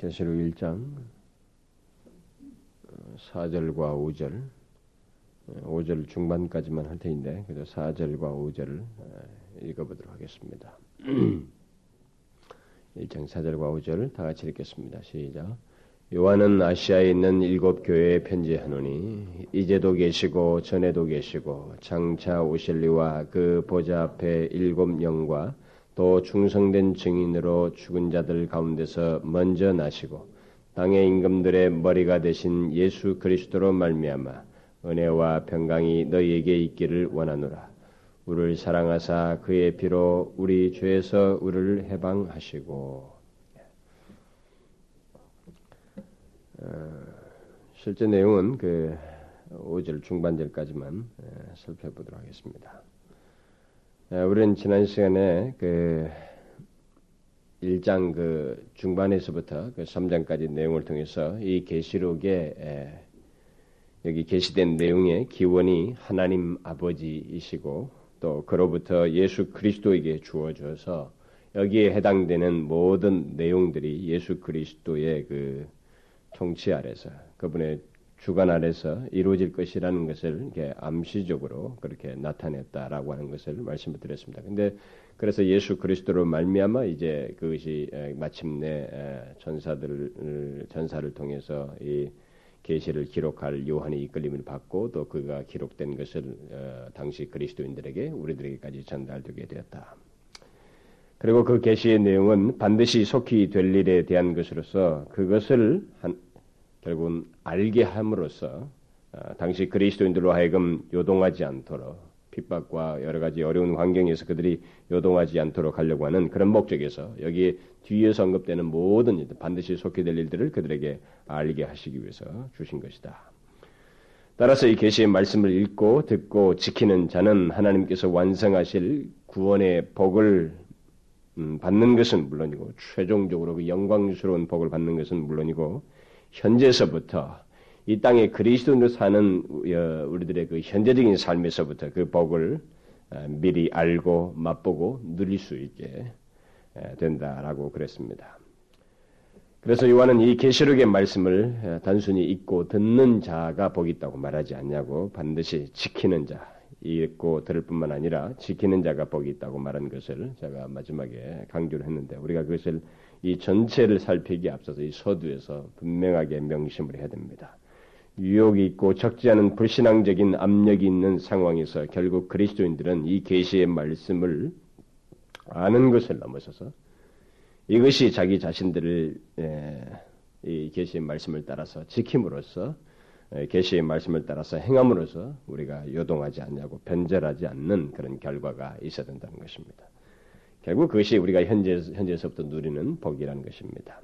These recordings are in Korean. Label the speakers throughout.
Speaker 1: 계시록 1장 4절과 5절 5절 중반까지만 할 테인데 그래도 4절과 5절을 읽어보도록 하겠습니다. 1장 4절과 5절 다 같이 읽겠습니다. 시작. 요한은 아시아에 있는 일곱 교회에 편지하노니 이제도 계시고 전에도 계시고 장차 오실 리와 그 보좌 앞에 일곱 영과 또 충성된 증인으로 죽은 자들 가운데서 먼저 나시고 땅의 임금들의 머리가 되신 예수 그리스도로 말미암아 은혜와 평강이 너희에게 있기를 원하노라. 우리를 사랑하사 그의 피로 우리 죄에서 우리를 해방하시고 어, 실제 내용은 그 5절 중반절까지만 살펴보도록 하겠습니다. 우리는 지난 시간에 그 1장 그 중반에서부터 그 3장까지 내용을 통해서 이 계시록에 여기 게시된 내용의 기원이 하나님 아버지이시고 또 그로부터 예수 그리스도에게 주어져서 여기에 해당되는 모든 내용들이 예수 그리스도의 그 통치 아래서 그분의 주관 아래서 이루어질 것이라는 것을 이렇게 암시적으로 그렇게 나타냈다라고 하는 것을 말씀을 드렸습니다. 근데 그래서 예수 그리스도로 말미암아 이제 그것이 마침내 전사들 전사를 통해서 이 계시를 기록할 요한의 이끌림을 받고 또 그가 기록된 것을 어, 당시 그리스도인들에게 우리들에게까지 전달되게 되었다. 그리고 그 계시의 내용은 반드시 속히 될 일에 대한 것으로서 그것을 한, 결국은 알게 함으로써 어, 당시 그리스도인들로 하여금 요동하지 않도록 핍박과 여러 가지 어려운 환경에서 그들이 요동하지 않도록 하려고 하는 그런 목적에서 여기 뒤에서 언급되는 모든 일들, 반드시 속게 될 일들을 그들에게 알게 하시기 위해서 주신 것이다. 따라서 이 계시의 말씀을 읽고 듣고 지키는 자는 하나님께서 완성하실 구원의 복을 음, 받는 것은 물론이고 최종적으로 그 영광스러운 복을 받는 것은 물론이고 현재서부터 이 땅에 그리스도인으로 사는 어, 우리들의 그 현재적인 삶에서부터 그 복을 어, 미리 알고 맛보고 누릴 수 있게 된다라고 그랬습니다. 그래서 요한은 이 계시록의 말씀을 어, 단순히 읽고 듣는 자가 복이 있다고 말하지 않냐고 반드시 지키는 자, 읽고 들을 뿐만 아니라 지키는 자가 복이 있다고 말한 것을 제가 마지막에 강조를 했는데 우리가 그것을 이 전체를 살피기 앞서서 이 서두에서 분명하게 명심을 해야 됩니다. 유혹이 있고 적지 않은 불신앙적인 압력이 있는 상황에서 결국 그리스도인들은 이 계시의 말씀을 아는 것을 넘어서서 이것이 자기 자신들을 이 계시의 말씀을 따라서 지킴으로써 계시의 말씀을 따라서 행함으로써 우리가 요동하지 않냐고 변절하지 않는 그런 결과가 있어야 된다는 것입니다. 결국 그것이 우리가 현재, 현재서부터 누리는 복이라는 것입니다.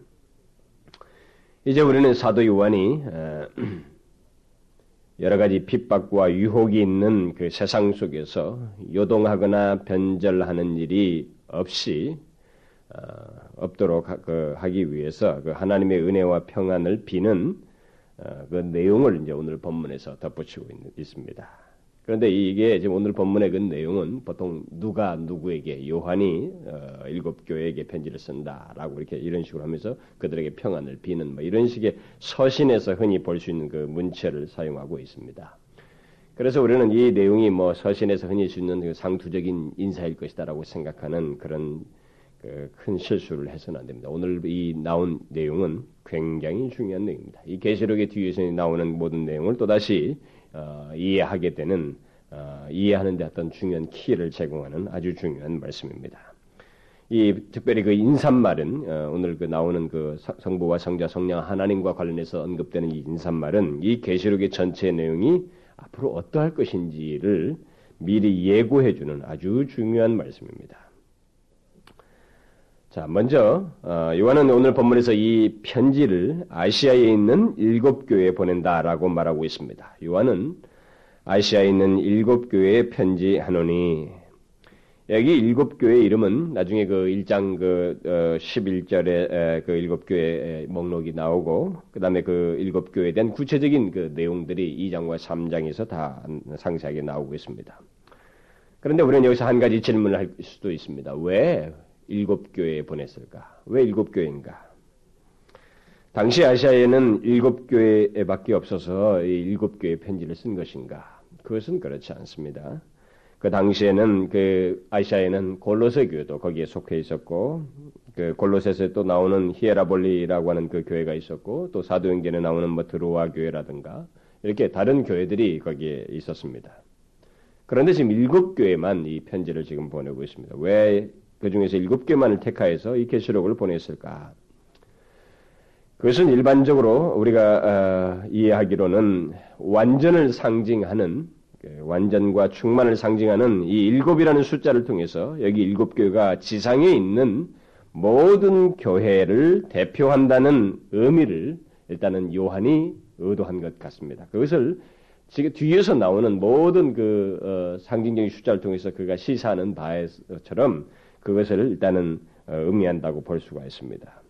Speaker 1: 이제 우리는 사도 요한이 여러 가지 핍박과 유혹이 있는 그 세상 속에서 요동하거나 변절하는 일이 없이 어, 없도록 하, 그, 하기 위해서 그 하나님의 은혜와 평안을 비는 어, 그 내용을 이제 오늘 본문에서 덧붙이고 있, 있습니다. 그런데 이게 지금 오늘 본문의 그 내용은 보통 누가 누구에게 요한이 어, 일곱 교회에게 편지를 쓴다라고 이렇게 이런 식으로 하면서 그들에게 평안을 비는 뭐 이런 식의 서신에서 흔히 볼 수 있는 그 문체를 사용하고 있습니다. 그래서 우리는 이 내용이 뭐 서신에서 흔히 수 있는 그 상투적인 인사일 것이다라고 생각하는 그런 그 큰 실수를 해서는 안 됩니다. 오늘 이 나온 내용은 굉장히 중요한 내용입니다. 이 계시록의 뒤에서 나오는 모든 내용을 또다시 어, 이해하게 되는 어, 이해하는 데 어떤 중요한 키를 제공하는 아주 중요한 말씀입니다. 이 특별히 그 인사말은 어, 오늘 그 나오는 그 성부와 성자 성령 하나님과 관련해서 언급되는 이 인사말은 이 계시록의 전체 내용이 앞으로 어떠할 것인지를 미리 예고해 주는 아주 중요한 말씀입니다. 자, 먼저 어, 요한은 오늘 본문에서 이 편지를 아시아에 있는 일곱 교회에 보낸다라고 말하고 있습니다. 요한은 아시아에 있는 일곱 교회에 편지하노니 여기 일곱 교회 이름은 나중에 그 1장 그 어, 11절에 그 일곱 교회 목록이 나오고 그다음에 그 일곱 교회에 대한 구체적인 그 내용들이 2장과 3장에서 다 상세하게 나오고 있습니다. 그런데 우리는 여기서 한 가지 질문을 할 수도 있습니다. 왜 일곱 교회에 보냈을까? 왜 일곱 교회인가? 당시 아시아에는 일곱 교회밖에 없어서 이 일곱 교회 편지를 쓴 것인가? 그것은 그렇지 않습니다. 그 당시에는 그 아시아에는 골로새 교회도 거기에 속해 있었고 그 골로새에서 또 나오는 히에라볼리라고 하는 그 교회가 있었고 또 사도행전에 나오는 뭐 드로아 교회라든가 이렇게 다른 교회들이 거기에 있었습니다. 그런데 지금 일곱 교회만 이 편지를 지금 보내고 있습니다. 왜 그 중에서 일곱 교회만을 택하여서 이 계시록을 보냈을까? 그것은 일반적으로 우리가 어, 이해하기로는 완전을 상징하는 그 완전과 충만을 상징하는 이 일곱이라는 숫자를 통해서 여기 일곱 교회가 지상에 있는 모든 교회를 대표한다는 의미를 일단은 요한이 의도한 것 같습니다. 그것을 지금 뒤에서 나오는 모든 그 어, 상징적인 숫자를 통해서 그가 시사하는 바에처럼 그것을 일단은 어, 의미한다고 볼 수가 있습니다.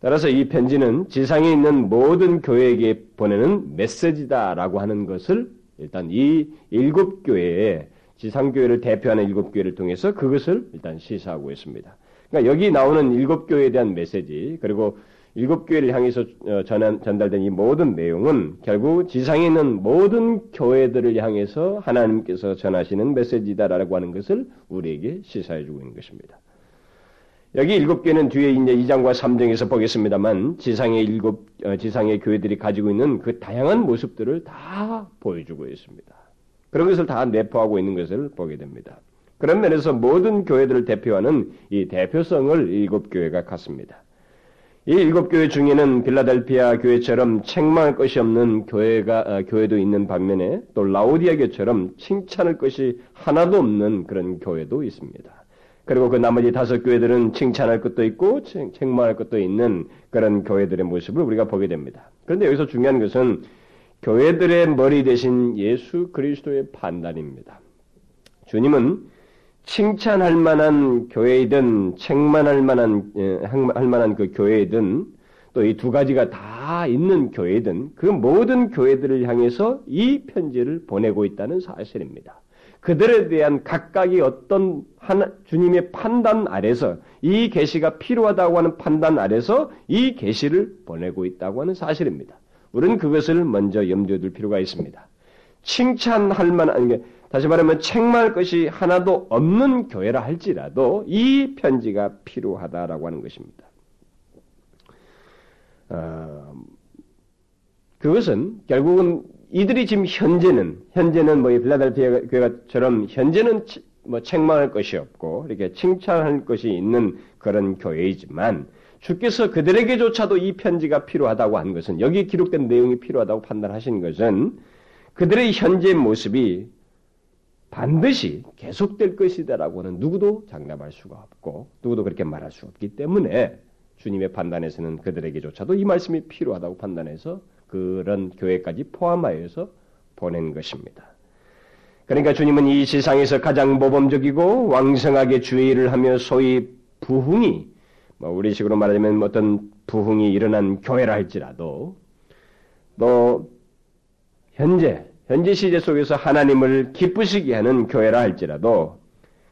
Speaker 1: 따라서 이 편지는 지상에 있는 모든 교회에게 보내는 메시지다라고 하는 것을 일단 이 일곱 교회의 지상 교회를 대표하는 일곱 교회를 통해서 그것을 일단 시사하고 있습니다. 그러니까 여기 나오는 일곱 교회에 대한 메시지 그리고 일곱 교회를 향해서 어, 전한, 전달된 이 모든 내용은 결국 지상에 있는 모든 교회들을 향해서 하나님께서 전하시는 메시지다라고 하는 것을 우리에게 시사해주고 있는 것입니다. 여기 일곱 개는 뒤에 이제 2장과 3장에서 보겠습니다만 지상의 일곱 어, 지상의 교회들이 가지고 있는 그 다양한 모습들을 다 보여주고 있습니다. 그런 것을 다 내포하고 있는 것을 보게 됩니다. 그런 면에서 모든 교회들을 대표하는 이 대표성을 일곱 교회가 갖습니다. 이 일곱 교회 중에는 빌라델피아 교회처럼 책망할 것이 없는 교회가 어, 교회도 있는 반면에 또 라오디아 교처럼 칭찬할 것이 하나도 없는 그런 교회도 있습니다. 그리고 그 나머지 다섯 교회들은 칭찬할 것도 있고 책망할 것도 있는 그런 교회들의 모습을 우리가 보게 됩니다. 그런데 여기서 중요한 것은 교회들의 머리 대신 예수 그리스도의 판단입니다. 주님은 칭찬할 만한 교회이든 책만할 만한 예, 할 만한 그 교회이든 또 이 두 가지가 다 있는 교회든 그 모든 교회들을 향해서 이 편지를 보내고 있다는 사실입니다. 그들에 대한 각각이 어떤 하나, 주님의 판단 아래서 이 계시가 필요하다고 하는 판단 아래서 이 계시를 보내고 있다고 하는 사실입니다. 우리는 그것을 먼저 염두에 둘 필요가 있습니다. 칭찬할 만한 다시 말하면 책망할 것이 하나도 없는 교회라 할지라도 이 편지가 필요하다라고 하는 것입니다. 어, 그것은 결국은 이들이 지금 현재는 현재는 뭐 빌라델피아 교회처럼 현재는 뭐 책망할 것이 없고 이렇게 칭찬할 것이 있는 그런 교회이지만 주께서 그들에게조차도 이 편지가 필요하다고 한 것은 여기 기록된 내용이 필요하다고 판단하신 것은 그들의 현재 모습이 반드시 계속될 것이다라고는 누구도 장담할 수가 없고 누구도 그렇게 말할 수 없기 때문에 주님의 판단에서는 그들에게조차도 이 말씀이 필요하다고 판단해서 그런 교회까지 포함하여서 보낸 것입니다. 그러니까 주님은 이 세상에서 가장 모범적이고 왕성하게 주의를 하며 소위 부흥이 뭐 우리식으로 말하자면 어떤 부흥이 일어난 교회라 할지라도 또 현재 현재 시대 속에서 하나님을 기쁘시게 하는 교회라 할지라도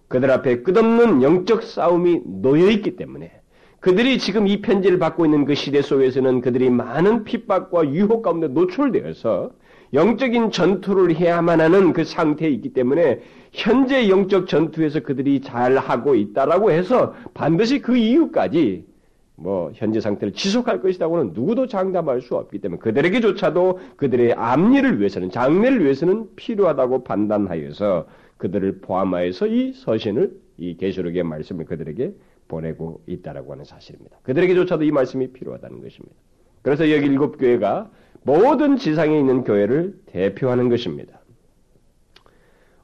Speaker 1: 그들 앞에 끝없는 영적 싸움이 놓여 있기 때문에 그들이 지금 이 편지를 받고 있는 그 시대 속에서는 그들이 많은 핍박과 유혹 가운데 노출되어서 영적인 전투를 해야만 하는 그 상태에 있기 때문에 현재 영적 전투에서 그들이 잘 하고 있다라고 해서 반드시 그 이후까지 뭐 현재 상태를 지속할 것이라고는 누구도 장담할 수 없기 때문에 그들에게조차도 그들의 앞일을 위해서는 장래를 위해서는 필요하다고 판단하여서 그들을 포함하여서 이 서신을 이 계시록의 말씀을 그들에게 보내고 있다라고 하는 사실입니다. 그들에게조차도 이 말씀이 필요하다는 것입니다. 그래서 여기 일곱 교회가 모든 지상에 있는 교회를 대표하는 것입니다.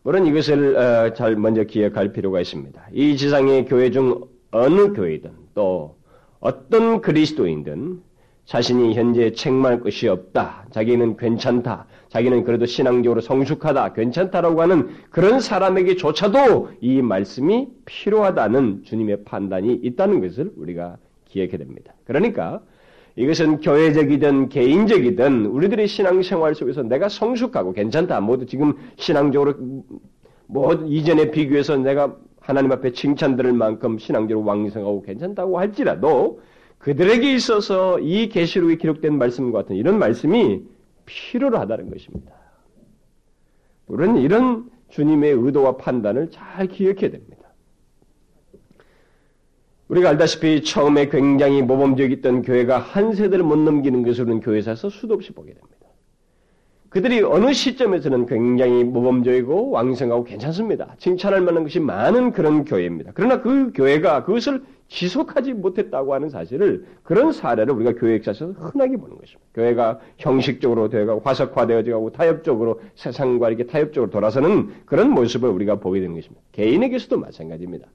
Speaker 1: 물론 이것을 어, 잘 먼저 기억할 필요가 있습니다. 이 지상의 교회 중 어느 교회든 또 어떤 그리스도인든 자신이 현재 책망할 것이 없다. 자기는 괜찮다. 자기는 그래도 신앙적으로 성숙하다. 괜찮다라고 하는 그런 사람에게조차도 이 말씀이 필요하다는 주님의 판단이 있다는 것을 우리가 기억해야 됩니다. 그러니까 이것은 교회적이든 개인적이든 우리들의 신앙생활 속에서 내가 성숙하고 괜찮다. 모두 지금 신앙적으로 뭐 이전에 비교해서 내가 하나님 앞에 칭찬 들을 만큼 신앙적으로 왕성하고 괜찮다고 할지라도 그들에게 있어서 이 계시록에 기록된 말씀과 같은 이런 말씀이 필요로 하다는 것입니다. 우리는 이런 주님의 의도와 판단을 잘 기억해야 됩니다. 우리가 알다시피 처음에 굉장히 모범적이었던 교회가 한 세대를 못 넘기는 것을 우리는 교회에서 수도 없이 보게 됩니다. 그들이 어느 시점에서는 굉장히 모범적이고 왕성하고 괜찮습니다. 칭찬할 만한 것이 많은 그런 교회입니다. 그러나 그 교회가 그것을 지속하지 못했다고 하는 사실을 그런 사례를 우리가 교회 역사에서 흔하게 보는 것입니다. 교회가 형식적으로 되어가고 화석화되어지고 타협적으로 세상과 이렇게 타협적으로 돌아서는 그런 모습을 우리가 보게 되는 것입니다. 개인에게서도 마찬가지입니다.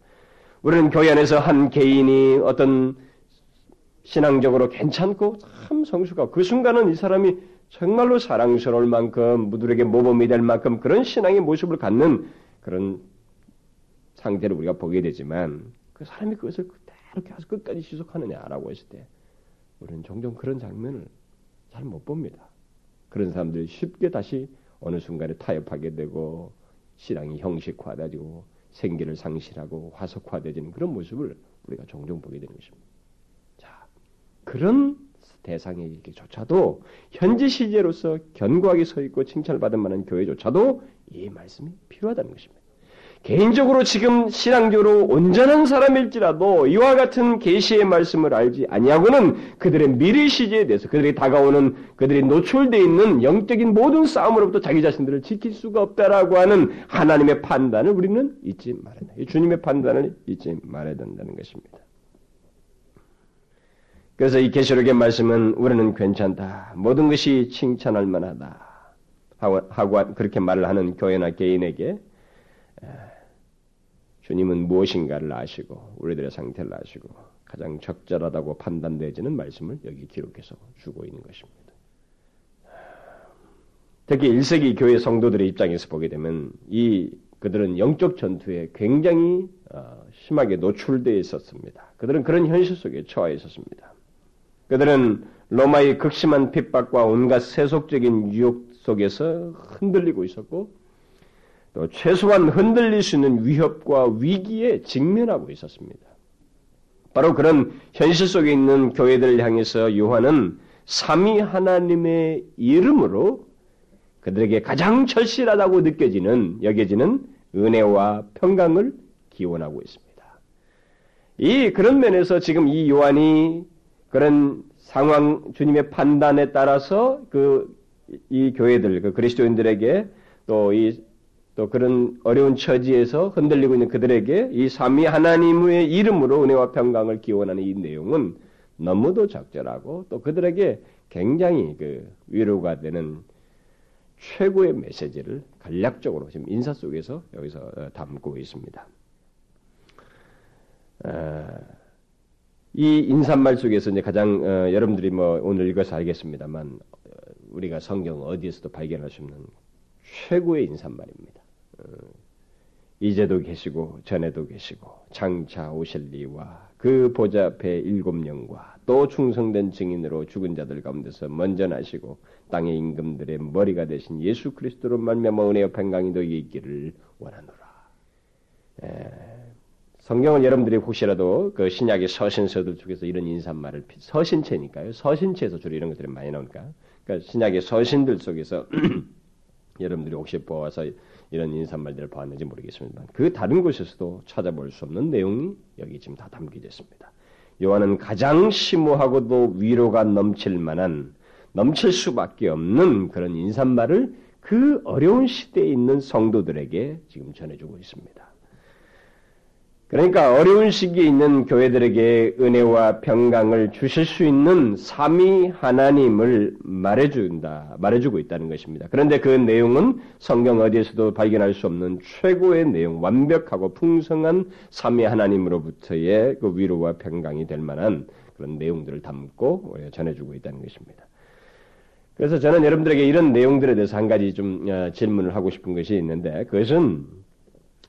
Speaker 1: 우리는 교회 안에서 한 개인이 어떤 신앙적으로 괜찮고 참 성숙하고 그 순간은 이 사람이 정말로 사랑스러울 만큼 무들에게 모범이 될 만큼 그런 신앙의 모습을 갖는 그런 상태를 우리가 보게 되지만 그 사람이 그것을 그대로 계속 끝까지 지속하느냐라고 했을 때 우리는 종종 그런 장면을 잘 못 봅니다. 그런 사람들이 쉽게 다시 어느 순간에 타협하게 되고 신앙이 형식화되고 생기를 상실하고 화석화되지는 그런 모습을 우리가 종종 보게 되는 것입니다. 자, 그런 대상에게조차도 현지 시제로서 견고하게 서 있고 칭찬을 받은 만한 교회조차도 이 말씀이 필요하다는 것입니다. 개인적으로 지금 신앙적으로 온전한 사람일지라도 이와 같은 계시의 말씀을 알지 아니하고는 그들의 미래 시제에 대해서 그들이 다가오는 그들이 노출되어 있는 영적인 모든 싸움으로부터 자기 자신들을 지킬 수가 없다라고 하는 하나님의 판단을 우리는 잊지 말아야 된다. 주님의 판단을 잊지 말아야 된다는 것입니다. 그래서 이 계시록의 말씀은 우리는 괜찮다. 모든 것이 칭찬할 만하다. 하고 그렇게 말을 하는 교회나 개인에게 주님은 무엇인가를 아시고 우리들의 상태를 아시고 가장 적절하다고 판단되지는 말씀을 여기 기록해서 주고 있는 것입니다. 특히 1세기 교회 성도들의 입장에서 보게 되면 이 그들은 영적 전투에 굉장히 어, 심하게 노출되어 있었습니다. 그들은 그런 현실 속에 처해 있었습니다. 그들은 로마의 극심한 핍박과 온갖 세속적인 유혹 속에서 흔들리고 있었고 또 최소한 흔들릴 수 있는 위협과 위기에 직면하고 있었습니다. 바로 그런 현실 속에 있는 교회들을 향해서 요한은 삼위 하나님의 이름으로 그들에게 가장 절실하다고 느껴지는 여겨지는 은혜와 평강을 기원하고 있습니다. 이 그런 면에서 지금 이 요한이 그런 상황 주님의 판단에 따라서 그 이 교회들 그 그리스도인들에게 또 이 또 그런 어려운 처지에서 흔들리고 있는 그들에게 이 삼위 하나님의 이름으로 은혜와 평강을 기원하는 이 내용은 너무도 적절하고 또 그들에게 굉장히 그 위로가 되는 최고의 메시지를 간략적으로 지금 인사 속에서 여기서 어, 담고 있습니다. 어, 이 인사말 속에서 이제 가장 어, 여러분들이 뭐 오늘 읽어서 알겠습니다만 어, 우리가 성경 어디에서도 발견할 수 없는 최고의 인사말입니다. 어, 이제도 계시고 전에도 계시고 장차 오실 리와 그 보좌 앞에 일곱 영과 또 충성된 증인으로 죽은 자들 가운데서 먼저 나시고 땅의 임금들의 머리가 되신 예수 그리스도로 말미암아 은혜와 평강이 너희에 있기를 원하노라. 에, 성경을 여러분들이 혹시라도 그 신약의 서신서들 중에서 이런 인사말을 서신체니까요. 서신체에서 주로 이런 것들이 많이 나오니까. 그러니까 신약의 서신들 속에서 여러분들이 혹시 보아서 이런 인사말들을 보았는지 모르겠습니다만 그 다른 곳에서도 찾아볼 수 없는 내용이 여기 지금 다 담겨져 있습니다. 요한은 가장 심오하고도 위로가 넘칠 만한 넘칠 수밖에 없는 그런 인사말을 그 어려운 시대에 있는 성도들에게 지금 전해주고 있습니다. 그러니까 어려운 시기에 있는 교회들에게 은혜와 평강을 주실 수 있는 삼위 하나님을 말해준다, 말해주고 있다는 것입니다. 그런데 그 내용은 성경 어디에서도 발견할 수 없는 최고의 내용, 완벽하고 풍성한 삼위 하나님으로부터의 그 위로와 평강이 될 만한 그런 내용들을 담고 전해주고 있다는 것입니다. 그래서 저는 여러분들에게 이런 내용들에 대해서 한 가지 좀 어, 질문을 하고 싶은 것이 있는데 그것은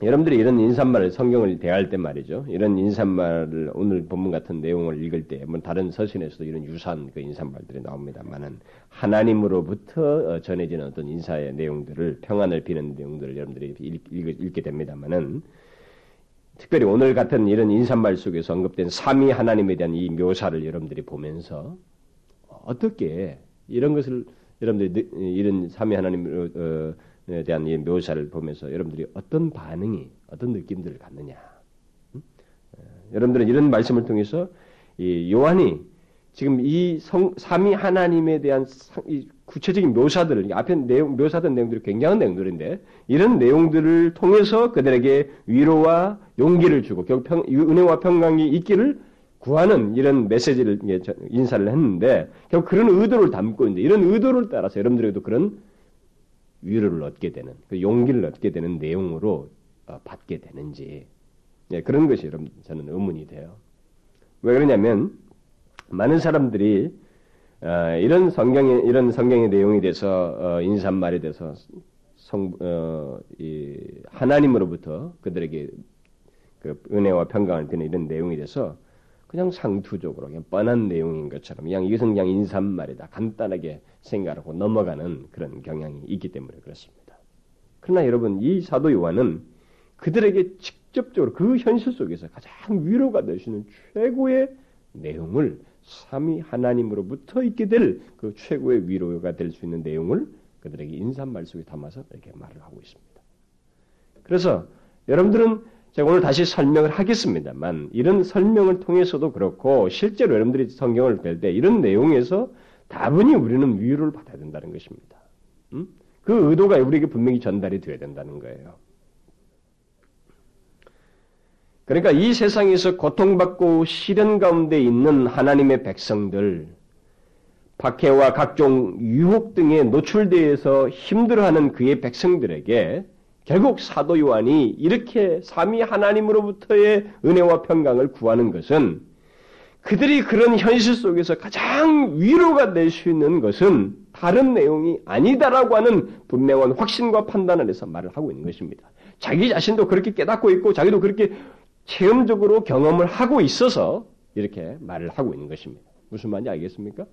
Speaker 1: 여러분들이 이런 인사말을 성경을 대할 때 말이죠. 이런 인사말을 오늘 본문 같은 내용을 읽을 때, 뭐 다른 서신에서도 이런 유사한 그 인사말들이 나옵니다만은 하나님으로부터 어, 전해지는 어떤 인사의 내용들을 평안을 비는 내용들을 여러분들이 읽, 게 됩니다만은 특별히 오늘 같은 이런 인사말 속에서 언급된 삼위 하나님에 대한 이 묘사를 여러분들이 보면서 어떻게 이런 것을 여러분들이 이런 삼위 하나님 에 대한 이 묘사를 보면서 여러분들이 어떤 반응이 어떤 느낌들을 갖느냐? 음? 여러분들은 이런 말씀을 통해서 이 요한이 지금 이 성, 삼위 하나님에 대한 이 구체적인 묘사들을 앞에 내용 묘사된 내용들이 굉장한 내용들인데 이런 내용들을 통해서 그들에게 위로와 용기를 주고 결국 평, 은혜와 평강이 있기를 구하는 이런 메시지를 인사를 했는데 결국 그런 의도를 담고 있는데 이런 의도를 따라서 여러분들에게도 그런 위로를 얻게 되는 그 용기를 얻게 되는 내용으로 어, 받게 되는지 예, 그런 것이 여러분 저는 의문이 돼요. 왜 그러냐면 많은 사람들이 어, 이런 성경의 이런 성경의 내용에 대해서 어, 인사말에 대해서 성, 어, 이 하나님으로부터 그들에게 그 은혜와 평강을 드는 이런 내용에 대해서 그냥 상투적으로 그냥 뻔한 내용인 것처럼 그냥 이것은 그냥 인사말이다 간단하게 생각하고 넘어가는 그런 경향이 있기 때문에 그렇습니다. 그러나 여러분 이 사도 요한은 그들에게 직접적으로 그 현실 속에서 가장 위로가 있는 최고의 내용을 삼위 하나님으로부터 있게 될 그 최고의 위로가 될 수 있는 내용을 그들에게 인사말 속에 담아서 이렇게 말을 하고 있습니다. 그래서 여러분들은 제가 오늘 다시 설명을 하겠습니다만 이런 설명을 통해서도 그렇고 실제로 여러분들이 성경을 뵐 때 이런 내용에서 다분히 우리는 위로를 받아야 된다는 것입니다. 음? 그 의도가 우리에게 분명히 전달이 되어야 된다는 거예요. 그러니까 이 세상에서 고통받고 시련 가운데 있는 하나님의 백성들, 박해와 각종 유혹 등에 노출되어서 힘들어하는 그의 백성들에게 결국 사도 요한이 이렇게 삼위 하나님으로부터의 은혜와 평강을 구하는 것은 그들이 그런 현실 속에서 가장 위로가 될 수 있는 것은 다른 내용이 아니다라고 하는 분명한 확신과 판단을 해서 말을 하고 있는 것입니다. 자기 자신도 그렇게 깨닫고 있고 자기도 그렇게 체험적으로 경험을 하고 있어서 이렇게 말을 하고 있는 것입니다. 무슨 말인지 알겠습니까?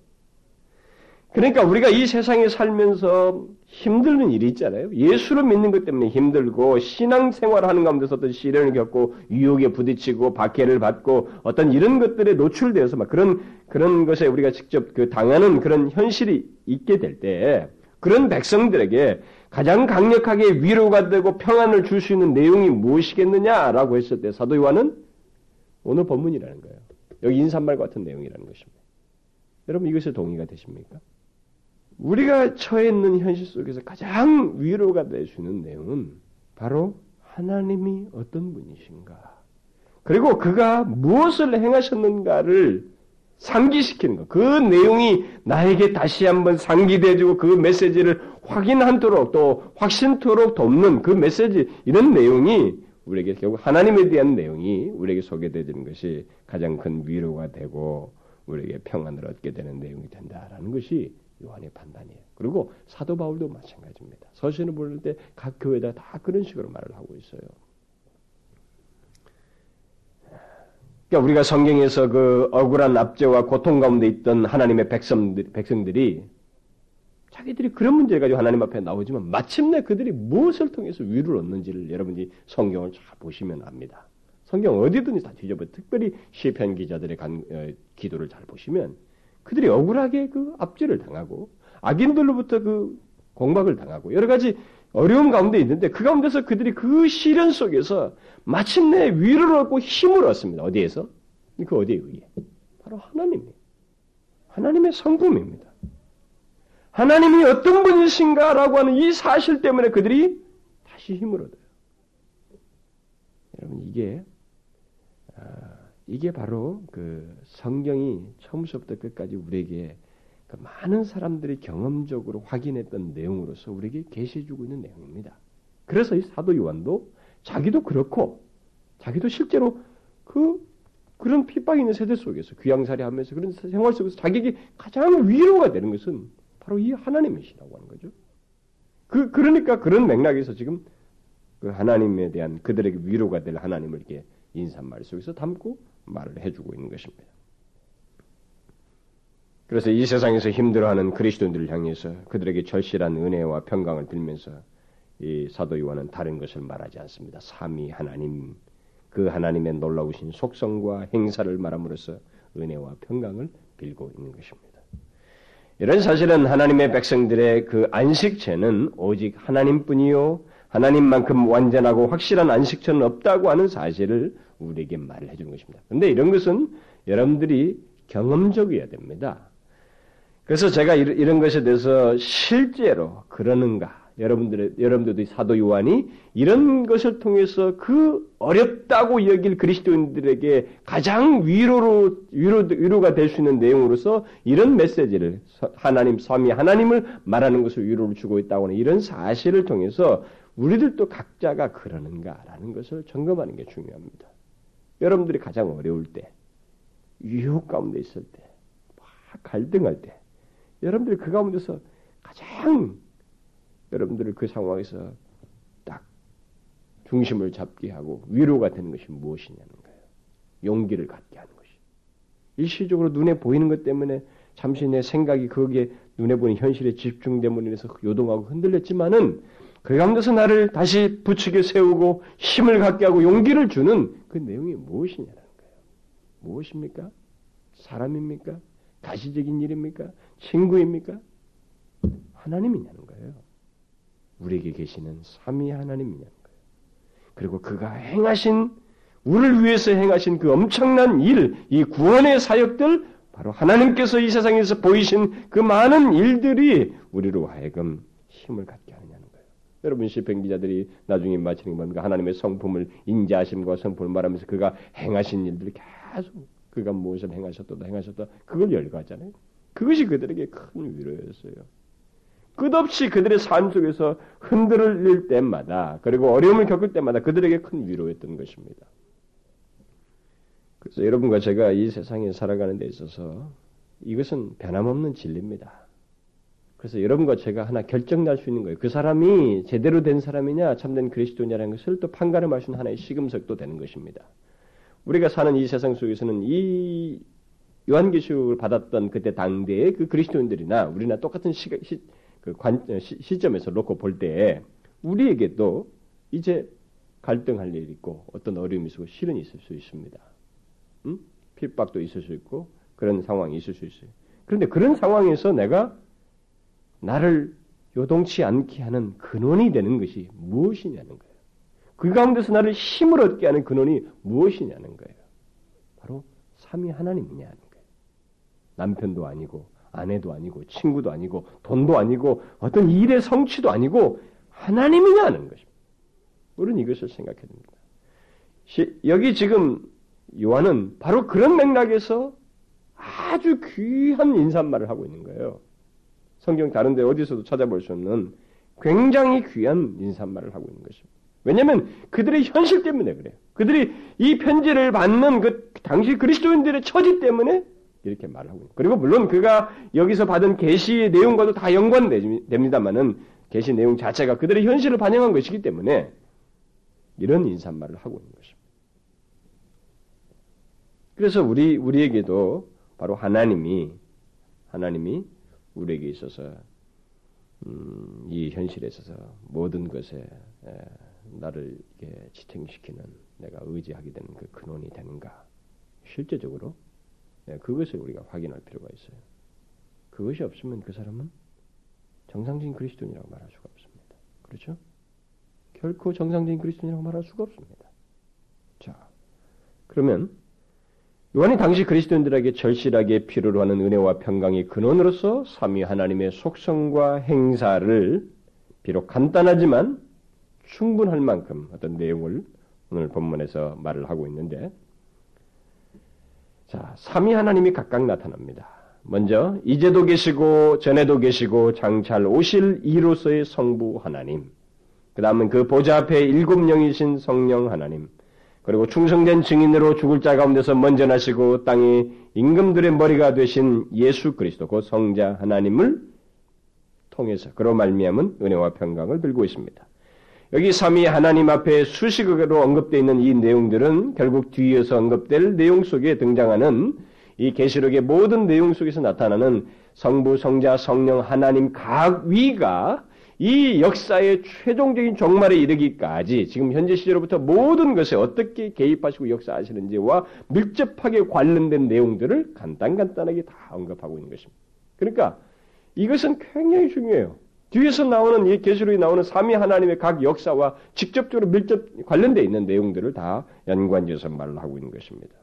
Speaker 1: 그러니까 우리가 이 세상에 살면서 힘들는 일이 있잖아요. 예수를 믿는 것 때문에 힘들고 신앙생활을 하는 가운데서 어떤 시련을 겪고 유혹에 부딪히고 박해를 받고 어떤 이런 것들에 노출되어서 막 그런 그런 것에 우리가 직접 그 당하는 그런 현실이 있게 될 때 그런 백성들에게 가장 강력하게 위로가 되고 평안을 줄 수 있는 내용이 무엇이겠느냐라고 했을 때 사도 요한은 오늘 본문이라는 거예요. 여기 인사말 같은 내용이라는 것입니다. 여러분 이것에 동의가 되십니까? 우리가 처해 있는 현실 속에서 가장 위로가 될 수 있는 내용은 바로 하나님이 어떤 분이신가. 그리고 그가 무엇을 행하셨는가를 상기시키는 것. 그 내용이 나에게 다시 한번 상기돼주고 그 메시지를 확인하도록 또 확신토록 돕는 그 메시지, 이런 내용이 우리에게 결국 하나님에 대한 내용이 우리에게 소개되는 것이 가장 큰 위로가 되고 우리에게 평안을 얻게 되는 내용이 된다라는 것이 요한의 판단이에요. 그리고 사도 바울도 마찬가지입니다. 서신을 보낼 때각 교회다 다 그런 식으로 말을 하고 있어요. 그러니까 우리가 성경에서 그 억울한 압제와 고통 가운데 있던 하나님의 백성들, 백성들이 자기들이 그런 문제 가지고 하나님 앞에 나오지만 마침내 그들이 무엇을 통해서 위를 얻는지를 여러분이 성경을 잘 보시면 압니다. 성경 어디든지 다 뒤져봐. 특별히 시편 기자들의 간, 어, 기도를 잘 보시면 그들이 억울하게 그 압제를 당하고 악인들로부터 그 공박을 당하고 여러 가지 어려움 가운데 있는데 그 가운데서 그들이 그 시련 속에서 마침내 위로를 얻고 힘을 얻습니다. 어디에서? 그 어디에 의해? 바로 하나님이에요. 하나님의 성품입니다. 하나님이 어떤 분이신가라고 하는 이 사실 때문에 그들이 다시 힘을 얻어요. 여러분 이게 아, 이게 바로 그 성경이 처음부터 끝까지 우리에게 그 많은 사람들이 경험적으로 확인했던 내용으로서 우리에게 계시해주고 있는 내용입니다. 그래서 이 사도 요한도 자기도 그렇고 자기도 실제로 그 그런 핍박 있는 세대 속에서 귀양살이 하면서 그런 생활 속에서 자기에게 가장 위로가 되는 것은 바로 이 하나님이시라고 하는 거죠. 그 그러니까 그런 맥락에서 지금 그 하나님에 대한 그들에게 위로가 될 하나님을 이렇게 인사말 속에서 담고 말을 해주고 있는 것입니다. 그래서 이 세상에서 힘들어하는 그리스도인들을 향해서 그들에게 절실한 은혜와 평강을 빌면서 이 사도 요한은 다른 것을 말하지 않습니다. 삼위 하나님 그 하나님의 놀라우신 속성과 행사를 말함으로써 은혜와 평강을 빌고 있는 것입니다. 이런 사실은 하나님의 백성들의 그 안식체는 오직 하나님뿐이요 하나님만큼 완전하고 확실한 안식처는 없다고 하는 사실을 우리에게 말을 해주는 것입니다. 그런데 이런 것은 여러분들이 경험적이어야 됩니다. 그래서 제가 이런 것에 대해서 실제로 그러는가 여러분들의, 여러분들도 사도 요한이 이런 것을 통해서 그 어렵다고 여길 그리스도인들에게 가장 위로로, 위로, 위로가 될 수 있는 내용으로서 이런 메시지를 하나님, 삼위 하나님을 말하는 것을 위로를 주고 있다고 하는 이런 사실을 통해서 우리들도 각자가 그러는가라는 것을 점검하는 게 중요합니다. 여러분들이 가장 어려울 때, 유혹 가운데 있을 때, 막 갈등할 때, 여러분들이 그 가운데서 가장 여러분들을 그 상황에서 딱 중심을 잡게 하고 위로가 되는 것이 무엇이냐는 거예요. 용기를 갖게 하는 것이. 일시적으로 눈에 보이는 것 때문에 잠시 내 생각이 거기에 눈에 보이는 현실에 집중됨으로 인해서 요동하고 흔들렸지만은 그 가운데서 나를 다시 부추겨 세우고 힘을 갖게 하고 용기를 주는 그 내용이 무엇이냐는 거예요. 무엇입니까? 사람입니까? 가시적인 일입니까? 친구입니까? 하나님이냐는 거예요. 우리에게 계시는 삼위 하나님이냐는 거예요. 그리고 그가 행하신 우리를 위해서 행하신 그 엄청난 일, 이 구원의 사역들 바로 하나님께서 이 세상에서 보이신 그 많은 일들이 우리로 하여금 힘을 갖게 거예요. 여러분 시편 기자들이 나중에 마치는 겁니까? 하나님의 성품을 인자하심과 성품을 말하면서 그가 행하신 일들이 계속 그가 무엇을 행하셨다 행하셨다 그걸 열거하잖아요. 그것이 그들에게 큰 위로였어요. 끝없이 그들의 삶 속에서 흔들릴 때마다 그리고 어려움을 겪을 때마다 그들에게 큰 위로였던 것입니다. 그래서 여러분과 제가 이 세상에 살아가는 데 있어서 이것은 변함없는 진리입니다. 그래서 여러분과 제가 하나 결정 날 수 있는 거예요. 그 사람이 제대로 된 사람이냐 참된 그리스도냐라는 것을 또 판가름할 수 있는 하나의 시금석도 되는 것입니다. 우리가 사는 이 세상 속에서는 이 요한계시록을 받았던 그때 당대의 그 그리스도인들이나 우리나 똑같은 시, 시, 그 관, 시, 점에서 놓고 볼 때 우리에게도 이제 갈등할 일이 있고 어떤 어려움이 있고 실현이 있을 수 있습니다. 음? 핍박도 있을 수 있고 그런 상황이 있을 수 있어요. 그런데 그런 상황에서 내가 나를 요동치 않게 하는 근원이 되는 것이 무엇이냐는 거예요. 그 가운데서 나를 힘을 얻게 하는 근원이 무엇이냐는 거예요. 바로 삼위 하나님이냐는 거예요. 남편도 아니고 아내도 아니고 친구도 아니고 돈도 아니고 어떤 일의 성취도 아니고 하나님이냐는 것입니다. 우리는 이것을 생각해야 됩니다. 여기 지금 요한은 바로 그런 맥락에서 아주 귀한 인사말을 하고 있는 거예요. 성경 다른데 어디서도 찾아볼 수 없는 굉장히 귀한 인사말을 하고 있는 것입니다. 왜냐하면 그들의 현실 때문에 그래요. 그들이 이 편지를 받는 그 당시 그리스도인들의 처지 때문에 이렇게 말을 하고 있는 그리고 물론 그가 여기서 받은 계시의 내용과도 다 연관됩니다만은 계시 내용 자체가 그들의 현실을 반영한 것이기 때문에 이런 인사말을 하고 있는 것입니다. 그래서 우리 우리에게도 바로 하나님이 하나님이 우리에게 있어서 음, 이 현실에 있어서 모든 것에 에, 나를 지탱시키는 내가 의지하게 되는 그 근원이 되는가 실제적으로 네, 그것을 우리가 확인할 필요가 있어요. 그것이 없으면 그 사람은 정상적인 그리스도인이라고 말할 수가 없습니다. 그렇죠? 결코 정상적인 그리스도인이라고 말할 수가 없습니다. 자, 그러면 요한이 당시 그리스도인들에게 절실하게 필요로 하는 은혜와 평강의 근원으로서 삼위 하나님의 속성과 행사를 비록 간단하지만 충분할 만큼 어떤 내용을 오늘 본문에서 말을 하고 있는데 자, 삼위 하나님이 각각 나타납니다. 먼저 이제도 계시고 전에도 계시고 장찰 오실 이로서의 성부 하나님. 그 다음은 그 보좌 앞에 일곱 명이신 성령 하나님. 그리고 충성된 증인으로 죽을 자 가운데서 먼저 나시고 땅이 임금들의 머리가 되신 예수 그리스도 그 성자 하나님을 통해서 그로 말미암은 은혜와 평강을 빌고 있습니다. 여기 삼위 하나님 앞에 수식어로 언급되어 있는 이 내용들은 결국 뒤에서 언급될 내용 속에 등장하는 이 계시록의 모든 내용 속에서 나타나는 성부, 성자, 성령, 하나님 각 위가 이 역사의 최종적인 종말에 이르기까지 지금 현재 시절부터 모든 것에 어떻게 개입하시고 역사하시는지와 밀접하게 관련된 내용들을 간단간단하게 다 언급하고 있는 것입니다. 그러니까 이것은 굉장히 중요해요. 뒤에서 나오는 이 계시록에 나오는 삼위 하나님의 각 역사와 직접적으로 밀접 관련되어 있는 내용들을 다 연관지어서 말을 하고 있는 것입니다.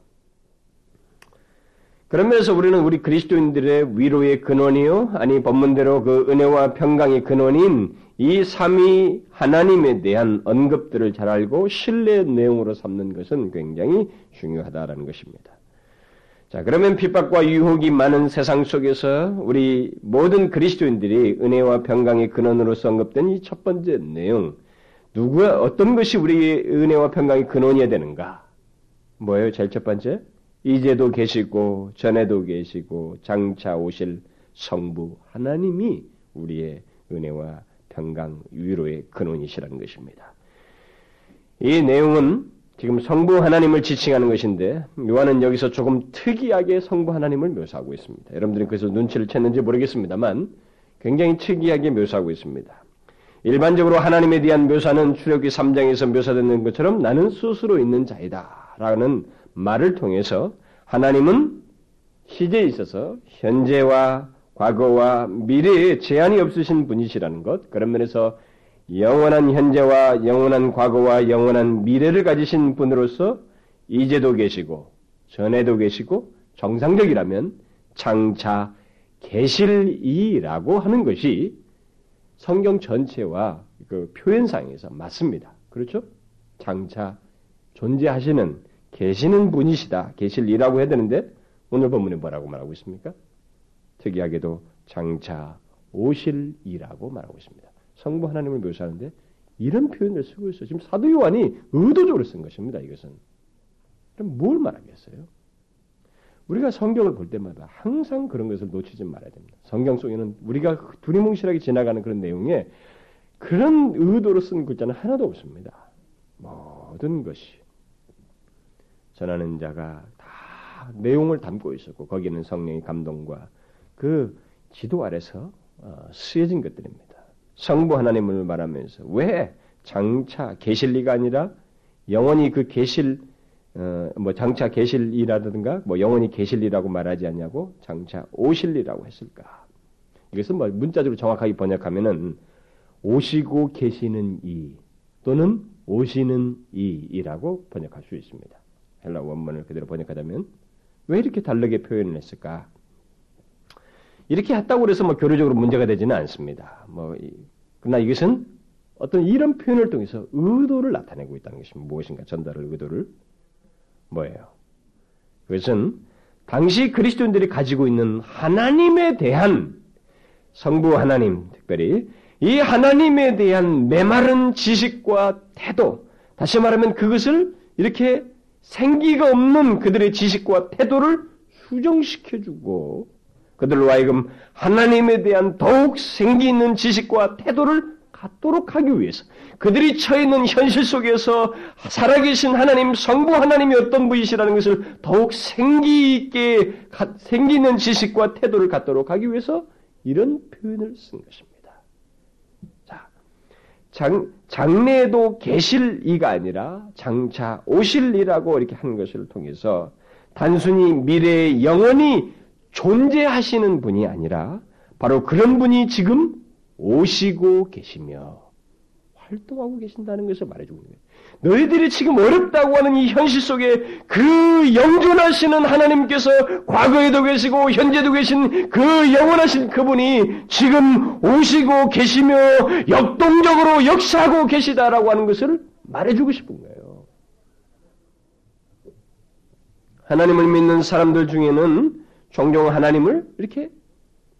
Speaker 1: 그러면서 우리는 우리 그리스도인들의 위로의 근원이요, 아니 본문대로 그 은혜와 평강의 근원인 이 삼위 하나님에 대한 언급들을 잘 알고 신뢰 내용으로 삼는 것은 굉장히 중요하다라는 것입니다. 자, 그러면 핍박과 유혹이 많은 세상 속에서 우리 모든 그리스도인들이 은혜와 평강의 근원으로서 언급된 이 첫 번째 내용, 누구가 어떤 것이 우리의 은혜와 평강의 근원이어야 되는가? 뭐예요? 제일 첫 번째? 이제도 계시고 전에도 계시고 장차 오실 성부 하나님이 우리의 은혜와 평강 위로의 근원이시라는 것입니다. 이 내용은 지금 성부 하나님을 지칭하는 것인데 요한은 여기서 조금 특이하게 성부 하나님을 묘사하고 있습니다. 여러분들이 그래서 눈치를 챘는지 모르겠습니다만 굉장히 특이하게 묘사하고 있습니다. 일반적으로 하나님에 대한 묘사는 출애굽기 3장에서 묘사되는 것처럼 나는 스스로 있는 자이다 라는 말을 통해서 하나님은 시제에 있어서 현재와 과거와 미래에 제한이 없으신 분이시라는 것, 그런 면에서 영원한 현재와 영원한 과거와 영원한 미래를 가지신 분으로서 이제도 계시고 전에도 계시고 정상적이라면 장차 계실이라고 하는 것이 성경 전체와 그 표현상에서 맞습니다. 그렇죠? 장차 존재하시는 계시는 분이시다. 계실이라고 해야 되는데 오늘 본문에 뭐라고 말하고 있습니까? 특이하게도 장차 오실 이라고 말하고 있습니다. 성부 하나님을 묘사하는데 이런 표현을 쓰고 있어요. 지금 사도 요한이 의도적으로 쓴 것입니다. 이것은. 그럼 뭘 말하겠어요? 우리가 성경을 볼 때마다 항상 그런 것을 놓치지 말아야 됩니다. 성경 속에는 우리가 두리뭉실하게 지나가는 그런 내용에 그런 의도로 쓴 글자는 하나도 없습니다. 모든 것이 전하는 자가 다 내용을 담고 있었고 거기는 성령의 감동과 그 지도 아래서 어, 쓰여진 것들입니다. 성부 하나님을 말하면서 왜 장차 계실리가 아니라 영원히 그 계실 어, 뭐 장차 계실이라든가 뭐 영원히 계실리라고 말하지 않냐고 장차 오실리라고 했을까? 이것은 뭐 문자적으로 정확하게 번역하면은 오시고 계시는 이 또는 오시는 이이라고 번역할 수 있습니다. 헬라 원문을 그대로 번역하자면 왜 이렇게 다르게 표현을 했을까? 이렇게 했다고 해서 뭐 교류적으로 문제가 되지는 않습니다. 뭐 그러나 이것은 어떤 이런 표현을 통해서 의도를 나타내고 있다는 것입니다. 무엇인가 전달을 의도를 뭐예요? 그것은 당시 그리스도인들이 가지고 있는 하나님에 대한 성부 하나님 특별히 이 하나님에 대한 메마른 지식과 태도 다시 말하면 그것을 이렇게 생기가 없는 그들의 지식과 태도를 수정시켜주고 그들로 하여금 하나님에 대한 더욱 생기 있는 지식과 태도를 갖도록 하기 위해서 그들이 처해 있는 현실 속에서 살아계신 하나님, 성부 하나님이 어떤 분이시라는 것을 더욱 생기 있게 생기 있는 지식과 태도를 갖도록 하기 위해서 이런 표현을 쓴 것입니다. 자, 장, 장래에도 계실 이가 아니라 장차 오실 이라고 이렇게 한 것을 통해서 단순히 미래에 영원히 존재하시는 분이 아니라 바로 그런 분이 지금 오시고 계시며 활동하고 계신다는 것을 말해주고 있는 거예요. 너희들이 지금 어렵다고 하는 이 현실 속에 그 영존하시는 하나님께서 과거에도 계시고 현재도 계신 그 영원하신 그분이 지금 오시고 계시며 역동적으로 역사하고 계시다라고 하는 것을 말해주고 싶은 거예요. 하나님을 믿는 사람들 중에는 종종 하나님을 이렇게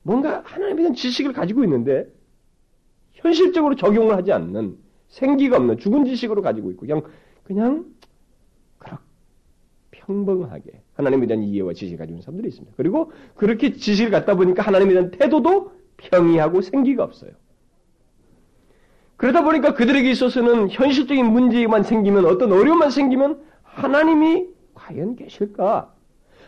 Speaker 1: 뭔가 하나님에 대한 지식을 가지고 있는데 현실적으로 적용을 하지 않는 생기가 없는 죽은 지식으로 가지고 있고 그냥 그냥 그렇게 평범하게 하나님에 대한 이해와 지식을 가지고 있는 사람들이 있습니다. 그리고 그렇게 지식을 갖다 보니까 하나님에 대한 태도도 평이하고 생기가 없어요. 그러다 보니까 그들에게 있어서는 현실적인 문제만 생기면 어떤 어려움만 생기면 하나님이 과연 계실까?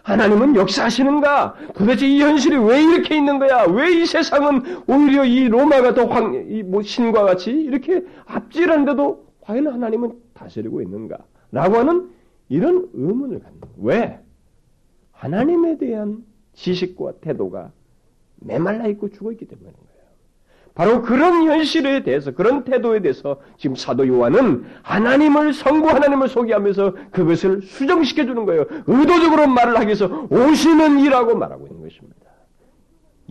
Speaker 1: 하나님은 역사하시는가? 도대체 이 현실이 왜 이렇게 있는 거야? 왜 이 세상은 오히려 이 로마가 더 황, 이 뭐 신과 같이 이렇게 앞질하는데도 과연 하나님은 다스리고 있는가? 라고 하는 이런 의문을 갖는 거예요. 왜? 하나님에 대한 지식과 태도가 메말라 있고 죽어 있기 거예요. 바로 그런 현실에 대해서 그런 태도에 대해서 지금 사도 요한은 하나님을 성부 하나님을 소개하면서 그것을 수정시켜 주는 거예요. 의도적으로 말을 하기 위해서 오시는 이라고 말하고 있는 것입니다.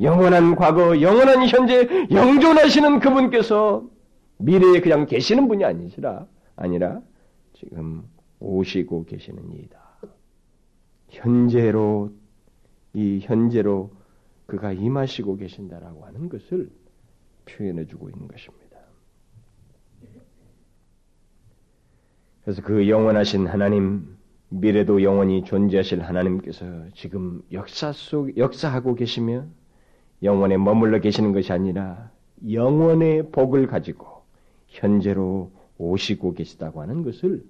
Speaker 1: 영원한 과거, 영원한 현재, 영존하시는 그분께서 미래에 그냥 계시는 분이 아니시라 아니라 지금 오시고 계시는 이다. 현재로 이 현재로 그가 임하시고 계신다라고 하는 것을 표현해 주고 있는 것입니다. 그래서 그 영원하신 하나님, 미래도 영원히 존재하실 하나님께서 지금 역사 속, 역사하고 계시며 영원에 머물러 계시는 것이 아니라 영원의 복을 가지고 현재로 오시고 계시다고 하는 것을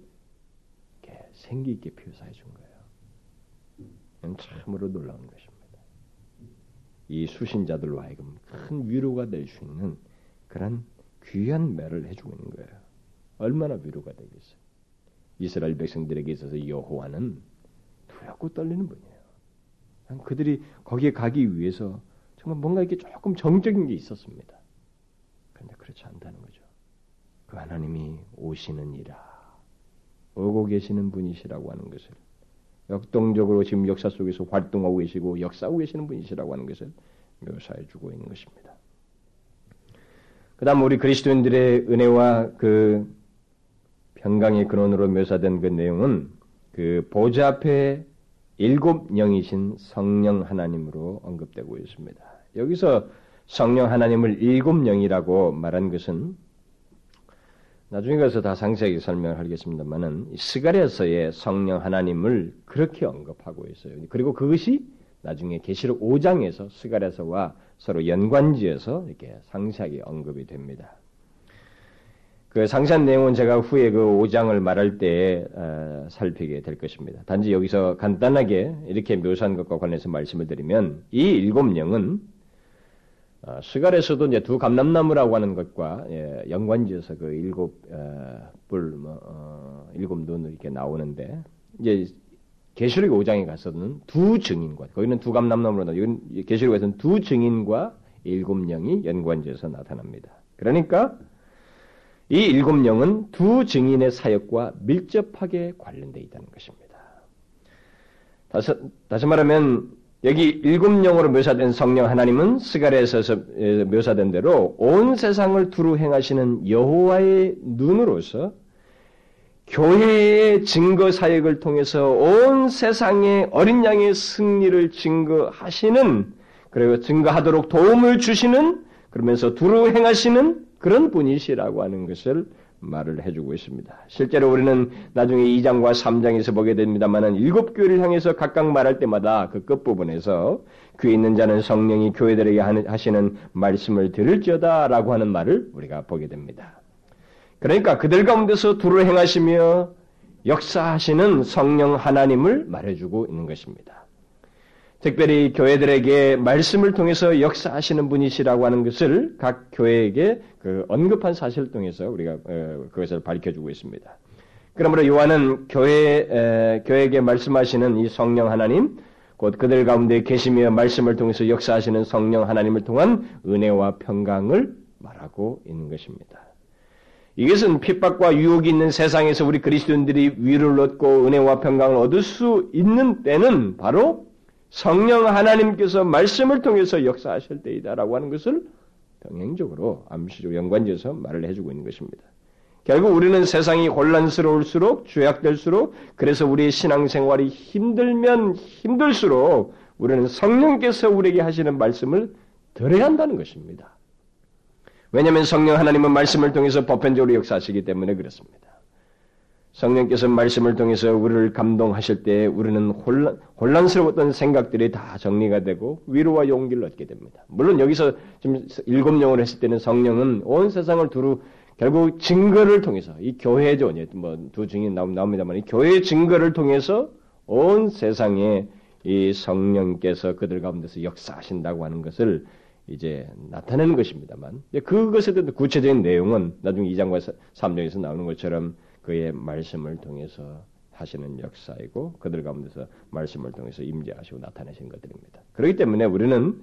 Speaker 1: 생기 있게 표사해 준 거예요. 참으로 놀라운 것입니다. 이 수신자들로 하여금 큰 위로가 될 수 있는 그런 귀한 매를 해주고 있는 거예요. 얼마나 위로가 되겠어요. 이스라엘 백성들에게 있어서 여호와는 두렵고 떨리는 분이에요. 그들이 거기에 가기 위해서 정말 뭔가 이렇게 조금 정적인 게 있었습니다. 그런데 그렇지 않다는 거죠. 그 하나님이 오시는 이라 오고 계시는 분이시라고 하는 것을 역동적으로 지금 역사 속에서 활동하고 계시고 역사하고 계시는 분이시라고 하는 것을 묘사해 주고 있는 것입니다. 그 다음 우리 그리스도인들의 은혜와 그 평강의 근원으로 묘사된 그 내용은 그 보좌 앞에 일곱 영이신 성령 하나님으로 언급되고 있습니다. 여기서 성령 하나님을 일곱 영이라고 말한 것은 나중에 가서 다 상세하게 설명을 하겠습니다만은 스가랴서의 성령 하나님을 그렇게 언급하고 있어요. 그리고 그것이 나중에 계시록 5장에서 스가랴서와 서로 연관지어서 이렇게 상세하게 언급이 됩니다. 그 상세한 내용은 제가 후에 그 5장을 말할 때 어, 살피게 될 것입니다. 단지 여기서 간단하게 이렇게 묘사한 것과 관련해서 말씀을 드리면 이 일곱 영은 어, 시갈에서도 이제 두 감람나무라고 하는 것과 예, 연관지어서 그 일곱 어, 뿔, 뭐, 어, 일곱 눈을 이렇게 나오는데 이제 계시록 5장에 가서는 두 증인과 거기는 두 감람나무로 나 이건 계시록에서는 두 증인과 일곱 영이 연관지어서 나타납니다. 그러니까 이 일곱 영은 두 증인의 사역과 밀접하게 관련되어 있다는 것입니다. 다시, 다시 말하면 여기 일곱 영으로 묘사된 성령 하나님은 스가랴에서 묘사된 대로 온 세상을 두루 행하시는 여호와의 눈으로서 교회의 증거 사역을 통해서 온 세상의 어린 양의 승리를 증거하시는 그리고 증거하도록 도움을 주시는 그러면서 두루 행하시는 그런 분이시라고 하는 것을 말을 해주고 있습니다. 실제로 우리는 나중에 2장과 3장에서 보게 됩니다만은 일곱 교회를 향해서 각각 말할 때마다 그 끝부분에서 귀 있는 자는 성령이 교회들에게 하시는 말씀을 들을지어다 라고 하는 말을 우리가 보게 됩니다. 그러니까 그들 가운데서 두루 행하시며 역사하시는 성령 하나님을 말해주고 있는 것입니다. 특별히 교회들에게 말씀을 통해서 역사하시는 분이시라고 하는 것을 각 교회에게 그 언급한 사실을 통해서 우리가 어, 그것을 밝혀주고 있습니다. 그러므로 요한은 교회 에, 교회에게 말씀하시는 이 성령 하나님, 곧 그들 가운데 계시며 말씀을 통해서 역사하시는 성령 하나님을 통한 은혜와 평강을 말하고 있는 것입니다. 이것은 핍박과 유혹이 있는 세상에서 우리 그리스도인들이 위를 얻고 은혜와 평강을 얻을 수 있는 때는 바로 성령 하나님께서 말씀을 통해서 역사하실 때이다라고 하는 것을 병행적으로 암시적 연관지어서 말을 해주고 있는 것입니다. 결국 우리는 세상이 혼란스러울수록 죄악될수록 그래서 우리의 신앙생활이 힘들면 힘들수록 우리는 성령께서 우리에게 하시는 말씀을 들어야 한다는 것입니다. 왜냐하면 성령 하나님은 말씀을 통해서 보편적으로 역사하시기 때문에 그렇습니다. 성령께서 말씀을 통해서 우리를 감동하실 때 우리는 혼란, 혼란스러웠던 생각들이 다 정리가 되고 위로와 용기를 얻게 됩니다. 물론 여기서 지금 일곱 영을 했을 때는 성령은 온 세상을 두루 결국 증거를 통해서 이 교회죠. 뭐두 증인 나옵니다만 이 교회의 증거를 통해서 온 세상에 이 성령께서 그들 가운데서 역사하신다고 하는 것을 이제 나타내는 것입니다만 그것에 대한 구체적인 내용은 나중에 2장과 3장에서 나오는 것처럼 그의 말씀을 통해서 하시는 역사이고 그들 가운데서 말씀을 통해서 임재하시고 나타내신 것들입니다. 그렇기 때문에 우리는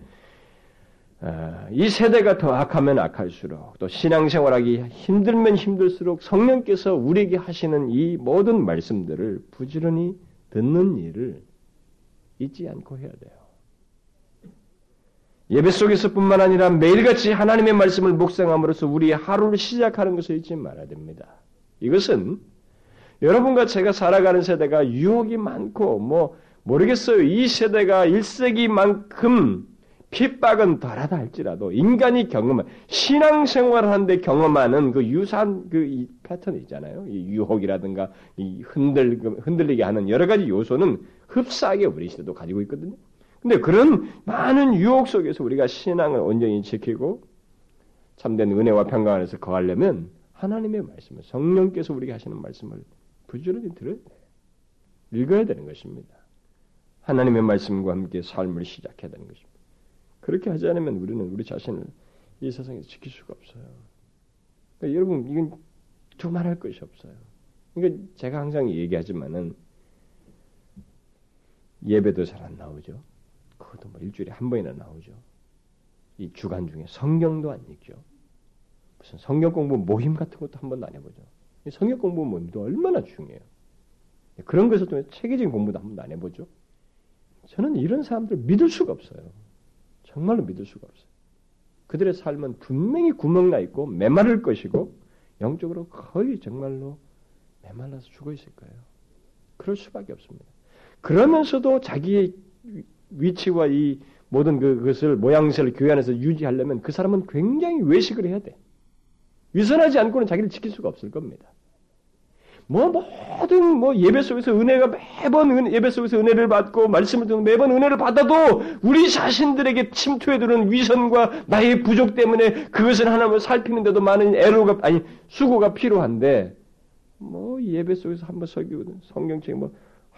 Speaker 1: 아, 이 세대가 더 악하면 악할수록 또 신앙생활하기 힘들면 힘들수록 성령께서 우리에게 하시는 이 모든 말씀들을 부지런히 듣는 일을 잊지 않고 해야 돼요. 예배 속에서뿐만 아니라 매일같이 하나님의 말씀을 묵상함으로써 우리의 하루를 시작하는 것을 잊지 말아야 됩니다. 이것은 여러분과 제가 살아가는 세대가 유혹이 많고 뭐 모르겠어요. 이 세대가 1세기만큼 핍박은 덜하다 할지라도 인간이 경험한 신앙생활을 하는데 경험하는 그 유사한 그 패턴이 있잖아요. 이 유혹이라든가 이 흔들 흔들리게 하는 여러 가지 요소는 흡사하게 우리 시대도 가지고 있거든요. 근데 그런 많은 유혹 속에서 우리가 신앙을 온전히 지키고 참된 은혜와 평강 안에서 거하려면 하나님의 말씀을 성령께서 우리에게 하시는 말씀을 부지런히 들어야 돼요. 읽어야 되는 것입니다. 하나님의 말씀과 함께 삶을 시작해야 되는 것입니다. 그렇게 하지 않으면 우리는 우리 자신을 이 세상에서 지킬 수가 없어요. 그러니까 여러분 이건 두말할 것이 없어요. 그러니까 제가 항상 얘기하지만은 예배도 잘 안 나오죠. 그것도 뭐 일주일에 한 번이나 나오죠. 이 주간 중에 성경도 안 읽죠. 무슨 성경 공부 모임 같은 것도 한 번도 안 해보죠. 성경 공부 모임도 얼마나 중요해요. 그런 것을 통해 체계적인 공부도 한 번도 안 해보죠. 저는 이런 사람들 믿을 수가 없어요. 정말로 믿을 수가 없어요. 그들의 삶은 분명히 구멍 나 있고 메마를 것이고 영적으로 거의 정말로 메말라서 죽어 있을 거예요. 그럴 수밖에 없습니다. 그러면서도 자기의 위치와 이 모든 그, 그것을 모양새를 교회 안에서 유지하려면 그 사람은 굉장히 외식을 해야 돼. 위선하지 않고는 자기를 지킬 수가 없을 겁니다. 뭐 모든 뭐 예배 속에서 은혜가 매번 은, 예배 속에서 은혜를 받고 말씀을 통해 매번 은혜를 받아도 우리 자신들에게 침투해 드는 위선과 나의 부족 때문에 그것을 하나님을 살피는데도 많은 애로가 아니 수고가 필요한데 뭐 예배 속에서 한번 설교거든 성경책 뭐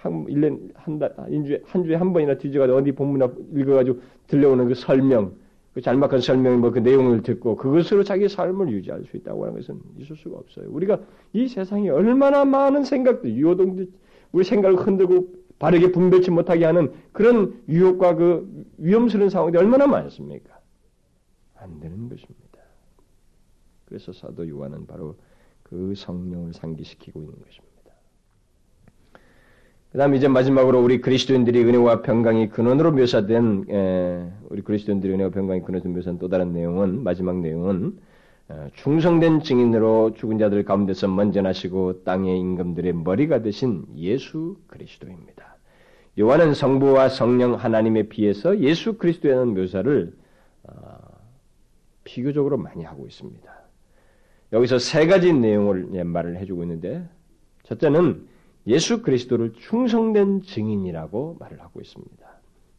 Speaker 1: 한 1년 한 달 한 주에 한 주에 한 번이나 뒤져가지고 어디 본문 읽어 가지고 들려오는 그 설명 그 잘막한 설명, 뭐 그 내용을 듣고 그것으로 자기 삶을 유지할 수 있다고 하는 것은 있을 수가 없어요. 우리가 이 세상에 얼마나 많은 생각들, 유호동들, 우리 생각을 흔들고 바르게 분별치 못하게 하는 그런 유혹과 그 위험스러운 상황들이 얼마나 많습니까? 안 되는 것입니다. 그래서 사도 요한은 바로 그 성령을 상기시키고 있는 것입니다. 그 다음 이제 마지막으로 우리 그리스도인들이 은혜와 평강이 근원으로 묘사된 에, 우리 그리스도인들이 은혜와 평강이 근원으로 묘사된 또 다른 내용은 마지막 내용은 어, 충성된 증인으로 죽은 자들 가운데서 먼저 나시고 땅의 임금들의 머리가 되신 예수 그리스도입니다. 요한은 성부와 성령 하나님에 비해서 예수 그리스도에 대한 묘사를 어, 비교적으로 많이 하고 있습니다. 여기서 세 가지 내용을 예, 말을 해주고 있는데 첫째는 예수 그리스도를 충성된 증인이라고 말을 하고 있습니다.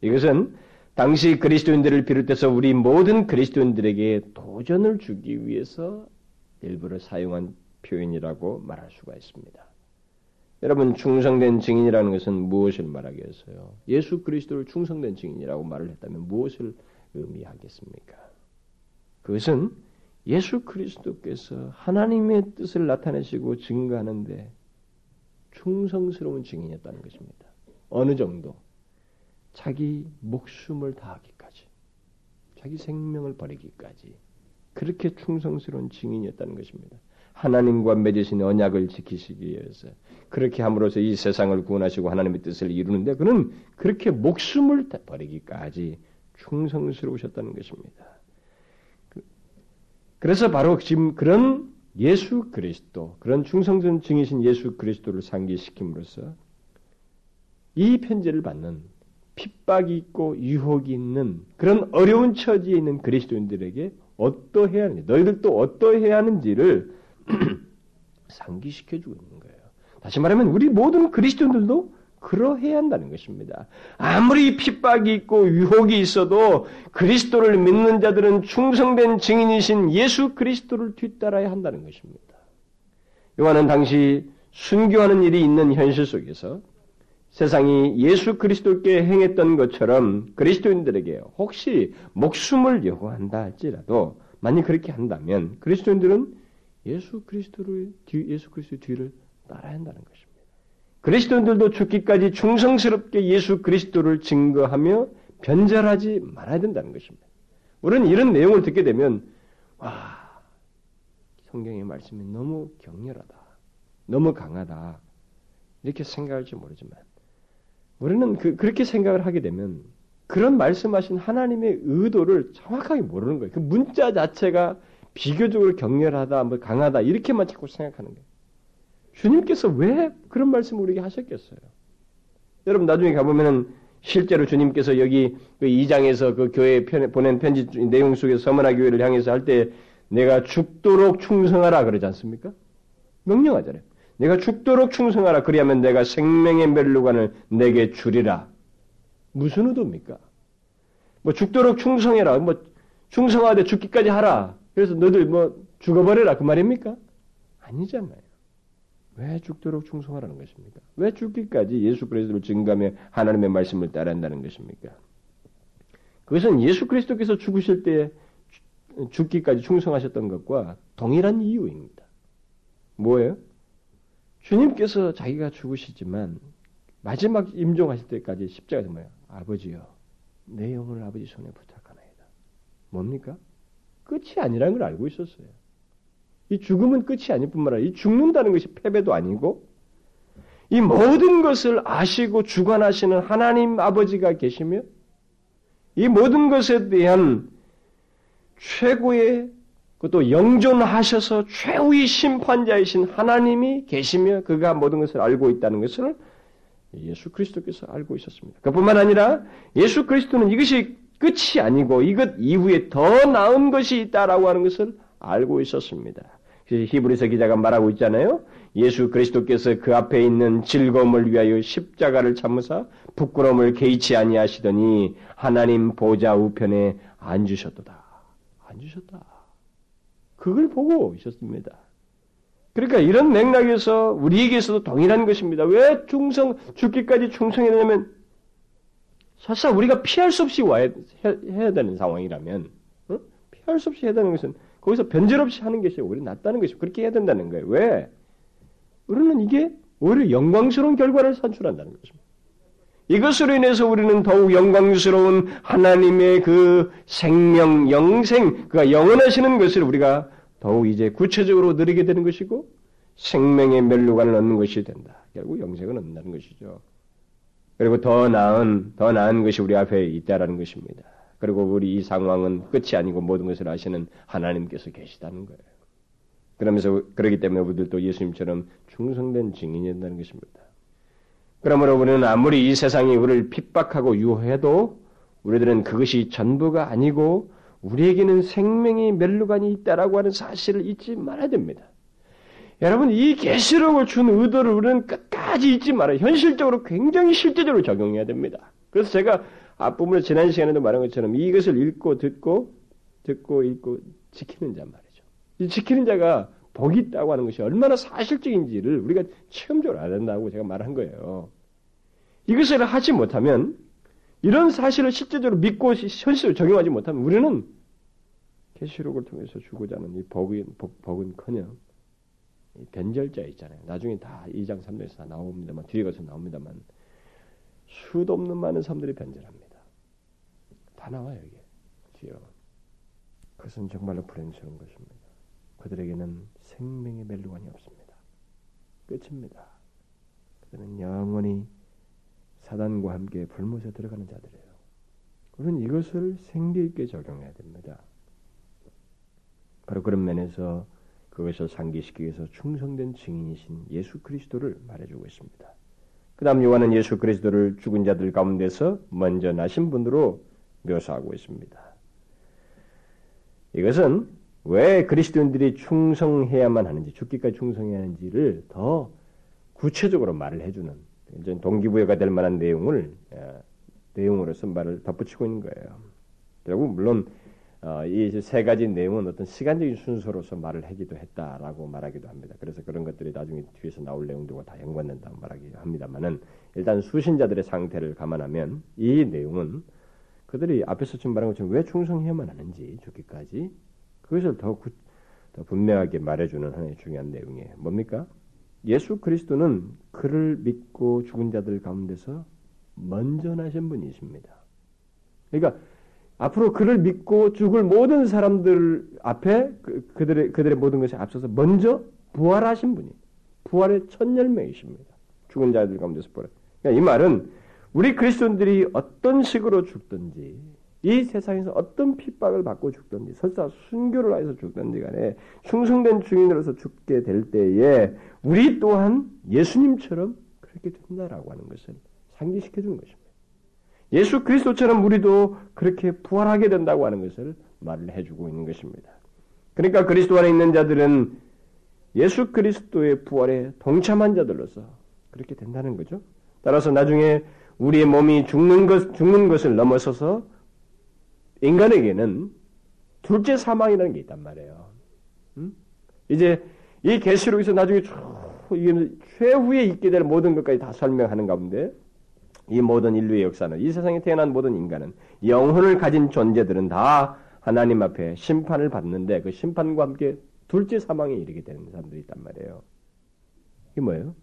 Speaker 1: 이것은 당시 그리스도인들을 비롯해서 우리 모든 그리스도인들에게 도전을 주기 위해서 일부러 사용한 표현이라고 말할 수가 있습니다. 여러분 충성된 증인이라는 것은 무엇을 말하겠어요? 예수 그리스도를 충성된 증인이라고 말을 했다면 무엇을 의미하겠습니까? 그것은 예수 그리스도께서 하나님의 뜻을 나타내시고 증거하는데 충성스러운 증인이었다는 것입니다. 어느 정도 자기 목숨을 다하기까지, 자기 생명을 버리기까지 그렇게 충성스러운 증인이었다는 것입니다. 하나님과 맺으신 언약을 지키시기 위해서 그렇게 함으로써 이 세상을 구원하시고 하나님의 뜻을 이루는데 그는 그렇게 목숨을 버리기까지 충성스러우셨다는 것입니다. 그, 그래서 바로 지금 그런 예수 그리스도 그런 충성전 증이신 예수 그리스도를 상기시킴으로써 이 편지를 받는 핍박이 있고 유혹이 있는 그런 어려운 처지에 있는 그리스도인들에게 어떠해야 하는지 너희들 또 어떠해야 하는지를 상기시켜 주고 있는 거예요. 다시 말하면 우리 모든 그리스도인들도 그러해야 한다는 것입니다. 아무리 핍박이 있고 유혹이 있어도 그리스도를 믿는 자들은 충성된 증인이신 예수 그리스도를 뒤따라야 한다는 것입니다. 요한은 당시 순교하는 일이 있는 현실 속에서 세상이 예수 그리스도께 행했던 것처럼 그리스도인들에게 혹시 목숨을 요구한다 할지라도 만약 그렇게 한다면 그리스도인들은 예수 그리스도를 예수 그리스도 뒤를 따라야 한다는 것입니다. 그리스도인들도 죽기까지 충성스럽게 예수 그리스도를 증거하며 변절하지 말아야 된다는 것입니다. 우리는 이런 내용을 듣게 되면 와 성경의 말씀이 너무 격렬하다, 너무 강하다 이렇게 생각할지 모르지만 우리는 그, 그렇게 생각을 하게 되면 그런 말씀하신 하나님의 의도를 정확하게 모르는 거예요. 그 문자 자체가 비교적으로 격렬하다, 뭐 강하다 이렇게만 자꾸 생각하는 거예요. 주님께서 왜 그런 말씀을 우리에게 하셨겠어요? 여러분 나중에 가보면은 실제로 주님께서 여기 그 2장에서 그 교회에 보낸 편지 내용 속에서 서머나 교회를 향해서 할 때 내가 죽도록 충성하라 그러지 않습니까? 명령하잖아요. 내가 죽도록 충성하라 그리하면 내가 생명의 멸류관을 내게 주리라. 무슨 의도입니까? 뭐 죽도록 충성해라. 뭐 충성하되 죽기까지 하라. 그래서 너들 뭐 죽어버려라 그 말입니까? 아니잖아요. 왜 죽도록 충성하라는 것입니까? 왜 죽기까지 예수 그리스도를 증가하며 하나님의 말씀을 따라한다는 것입니까? 그것은 예수 그리스도께서 죽으실 때 죽기까지 충성하셨던 것과 동일한 이유입니다. 뭐예요? 주님께서 자기가 죽으시지만 마지막 임종하실 때까지 십자가에서 뭐예요? 아버지요, 내 영혼을 아버지 손에 부탁하나이다. 뭡니까? 끝이 아니라는 걸 알고 있었어요. 이 죽음은 끝이 아닐 뿐만 아니라 이 죽는다는 것이 패배도 아니고 이 모든 것을 아시고 주관하시는 하나님 아버지가 계시며 이 모든 것에 대한 최고의 그것도 영존하셔서 최후의 심판자이신 하나님이 계시며 그가 모든 것을 알고 있다는 것을 예수 그리스도께서 알고 있었습니다. 그뿐만 아니라 예수 그리스도는 이것이 끝이 아니고 이것 이후에 더 나은 것이 있다라고 하는 것을 알고 있었습니다. 히브리서 기자가 말하고 있잖아요. 예수 그리스도께서 그 앞에 있는 즐거움을 위하여 십자가를 참으사 부끄러움을 개의치 아니하시더니 하나님 보좌 우편에 앉으셨도다. 앉으셨다. 그걸 보고 있었습니다. 그러니까 이런 맥락에서 우리에게서도 동일한 것입니다. 왜 충성 죽기까지 충성해야 되냐면 사실 우리가 피할 수 없이 와야 해야 되는 상황이라면 어? 피할 수 없이 해야 되는 것은 거기서 변절 없이 하는 것이 오히려 낫다는 것이 그렇게 해야 된다는 거예요. 왜? 우리는 이게 오히려 영광스러운 결과를 산출한다는 것입니다. 이것으로 인해서 우리는 더욱 영광스러운 하나님의 그 생명, 영생, 그가 영원하시는 것을 우리가 더욱 이제 구체적으로 누리게 되는 것이고 생명의 멸류관을 얻는 것이 된다. 결국 영생을 얻는다는 것이죠. 그리고 더 나은, 더 나은 것이 우리 앞에 있다라는 것입니다. 그리고 우리 이 상황은 끝이 아니고 모든 것을 아시는 하나님께서 계시다는 거예요. 그러면서 그러기 때문에 우리들도 예수님처럼 충성된 증인이 된다는 것입니다. 그러므로 우리는 아무리 이 세상이 우리를 핍박하고 유해도 우리들은 그것이 전부가 아니고 우리에게는 생명의 멸류관이 있다라고 하는 사실을 잊지 말아야 됩니다. 여러분 이 계시록을 준 의도를 우리는 끝까지 잊지 말아요. 현실적으로 굉장히 실제적으로 적용해야 됩니다. 그래서 제가 앞부분에 지난 시간에도 말한 것처럼 이것을 읽고 듣고 듣고 읽고 지키는 자 말이죠. 이 지키는 자가 복이 있다고 하는 것이 얼마나 사실적인지를 우리가 체험적으로 알아야 된다고 제가 말한 거예요. 이것을 하지 못하면 이런 사실을 실제적으로 믿고 현실을 적용하지 못하면 우리는 계시록을 통해서 주고자 하는 이 복은, 복, 복은커녕 변절자 있잖아요. 나중에 다 2장 3장에서 다 나옵니다만 뒤에 가서 나옵니다만 수도 없는 많은 사람들이 변절합니다. 다 나와요, 이게. 뒤에. 그것은 정말로 불행스러운 것입니다. 그들에게는 생명의 멜루관이 없습니다. 끝입니다. 그들은 영원히 사단과 함께 불못에 들어가는 자들이에요. 우리는 이것을 생기 있게 적용해야 됩니다. 바로 그런 면에서 그것을 상기시키기 위해서 충성된 증인이신 예수 그리스도를 말해주고 있습니다. 그 다음 요한은 예수 그리스도를 죽은 자들 가운데서 먼저 나신 분으로 묘사하고 있습니다. 이것은 왜 그리스도인들이 충성해야만 하는지, 죽기까지 충성해야 하는지를 더 구체적으로 말을 해주는 동기부여가 될 만한 내용을 어, 내용으로서 말을 덧붙이고 있는 거예요. 결국 물론 어, 이세 가지 내용은 어떤 시간적인 순서로서 말을 하기도 했다라고 말하기도 합니다. 그래서 그런 것들이 나중에 뒤에서 나올 내용들과 다 연관된다고 말하기도 합니다만은 일단 수신자들의 상태를 감안하면 이 내용은 그들이 앞에서 지금 말한 것처럼 왜 충성해야만 하는지 죽기까지 그것을 더, 구, 더 분명하게 말해주는 하나의 중요한 내용이에요. 뭡니까? 예수 그리스도는 그를 믿고 죽은 자들 가운데서 먼저 나신 분이십니다. 그러니까 앞으로 그를 믿고 죽을 모든 사람들 앞에 그, 그들의 그들의 모든 것에 앞서서 먼저 부활하신 분이 부활의 첫 열매이십니다. 죽은 자들 가운데서 부활. 그러니까 이 말은 우리 그리스도인들이 어떤 식으로 죽든지 이 세상에서 어떤 핍박을 받고 죽든지 설사 순교를 해서 죽든지 간에 충성된 주인으로서 죽게 될 때에 우리 또한 예수님처럼 그렇게 된다라고 하는 것을 상기시켜 주는 것입니다. 예수 그리스도처럼 우리도 그렇게 부활하게 된다고 하는 것을 말을 해주고 있는 것입니다. 그러니까 그리스도 안에 있는 자들은 예수 그리스도의 부활에 동참한 자들로서 그렇게 된다는 거죠. 따라서 나중에 우리의 몸이 죽는 것, 죽는 것을 넘어서서 인간에게는 둘째 사망이라는 게 있단 말이에요. 음? 이제 이 계시록에서 나중에 최후에 있게 될 모든 것까지 다 설명하는 가운데 이 모든 인류의 역사는 이 세상에 태어난 모든 인간은 영혼을 가진 존재들은 다 하나님 앞에 심판을 받는데 그 심판과 함께 둘째 사망에 이르게 되는 사람들이 있단 말이에요. 이게 뭐예요?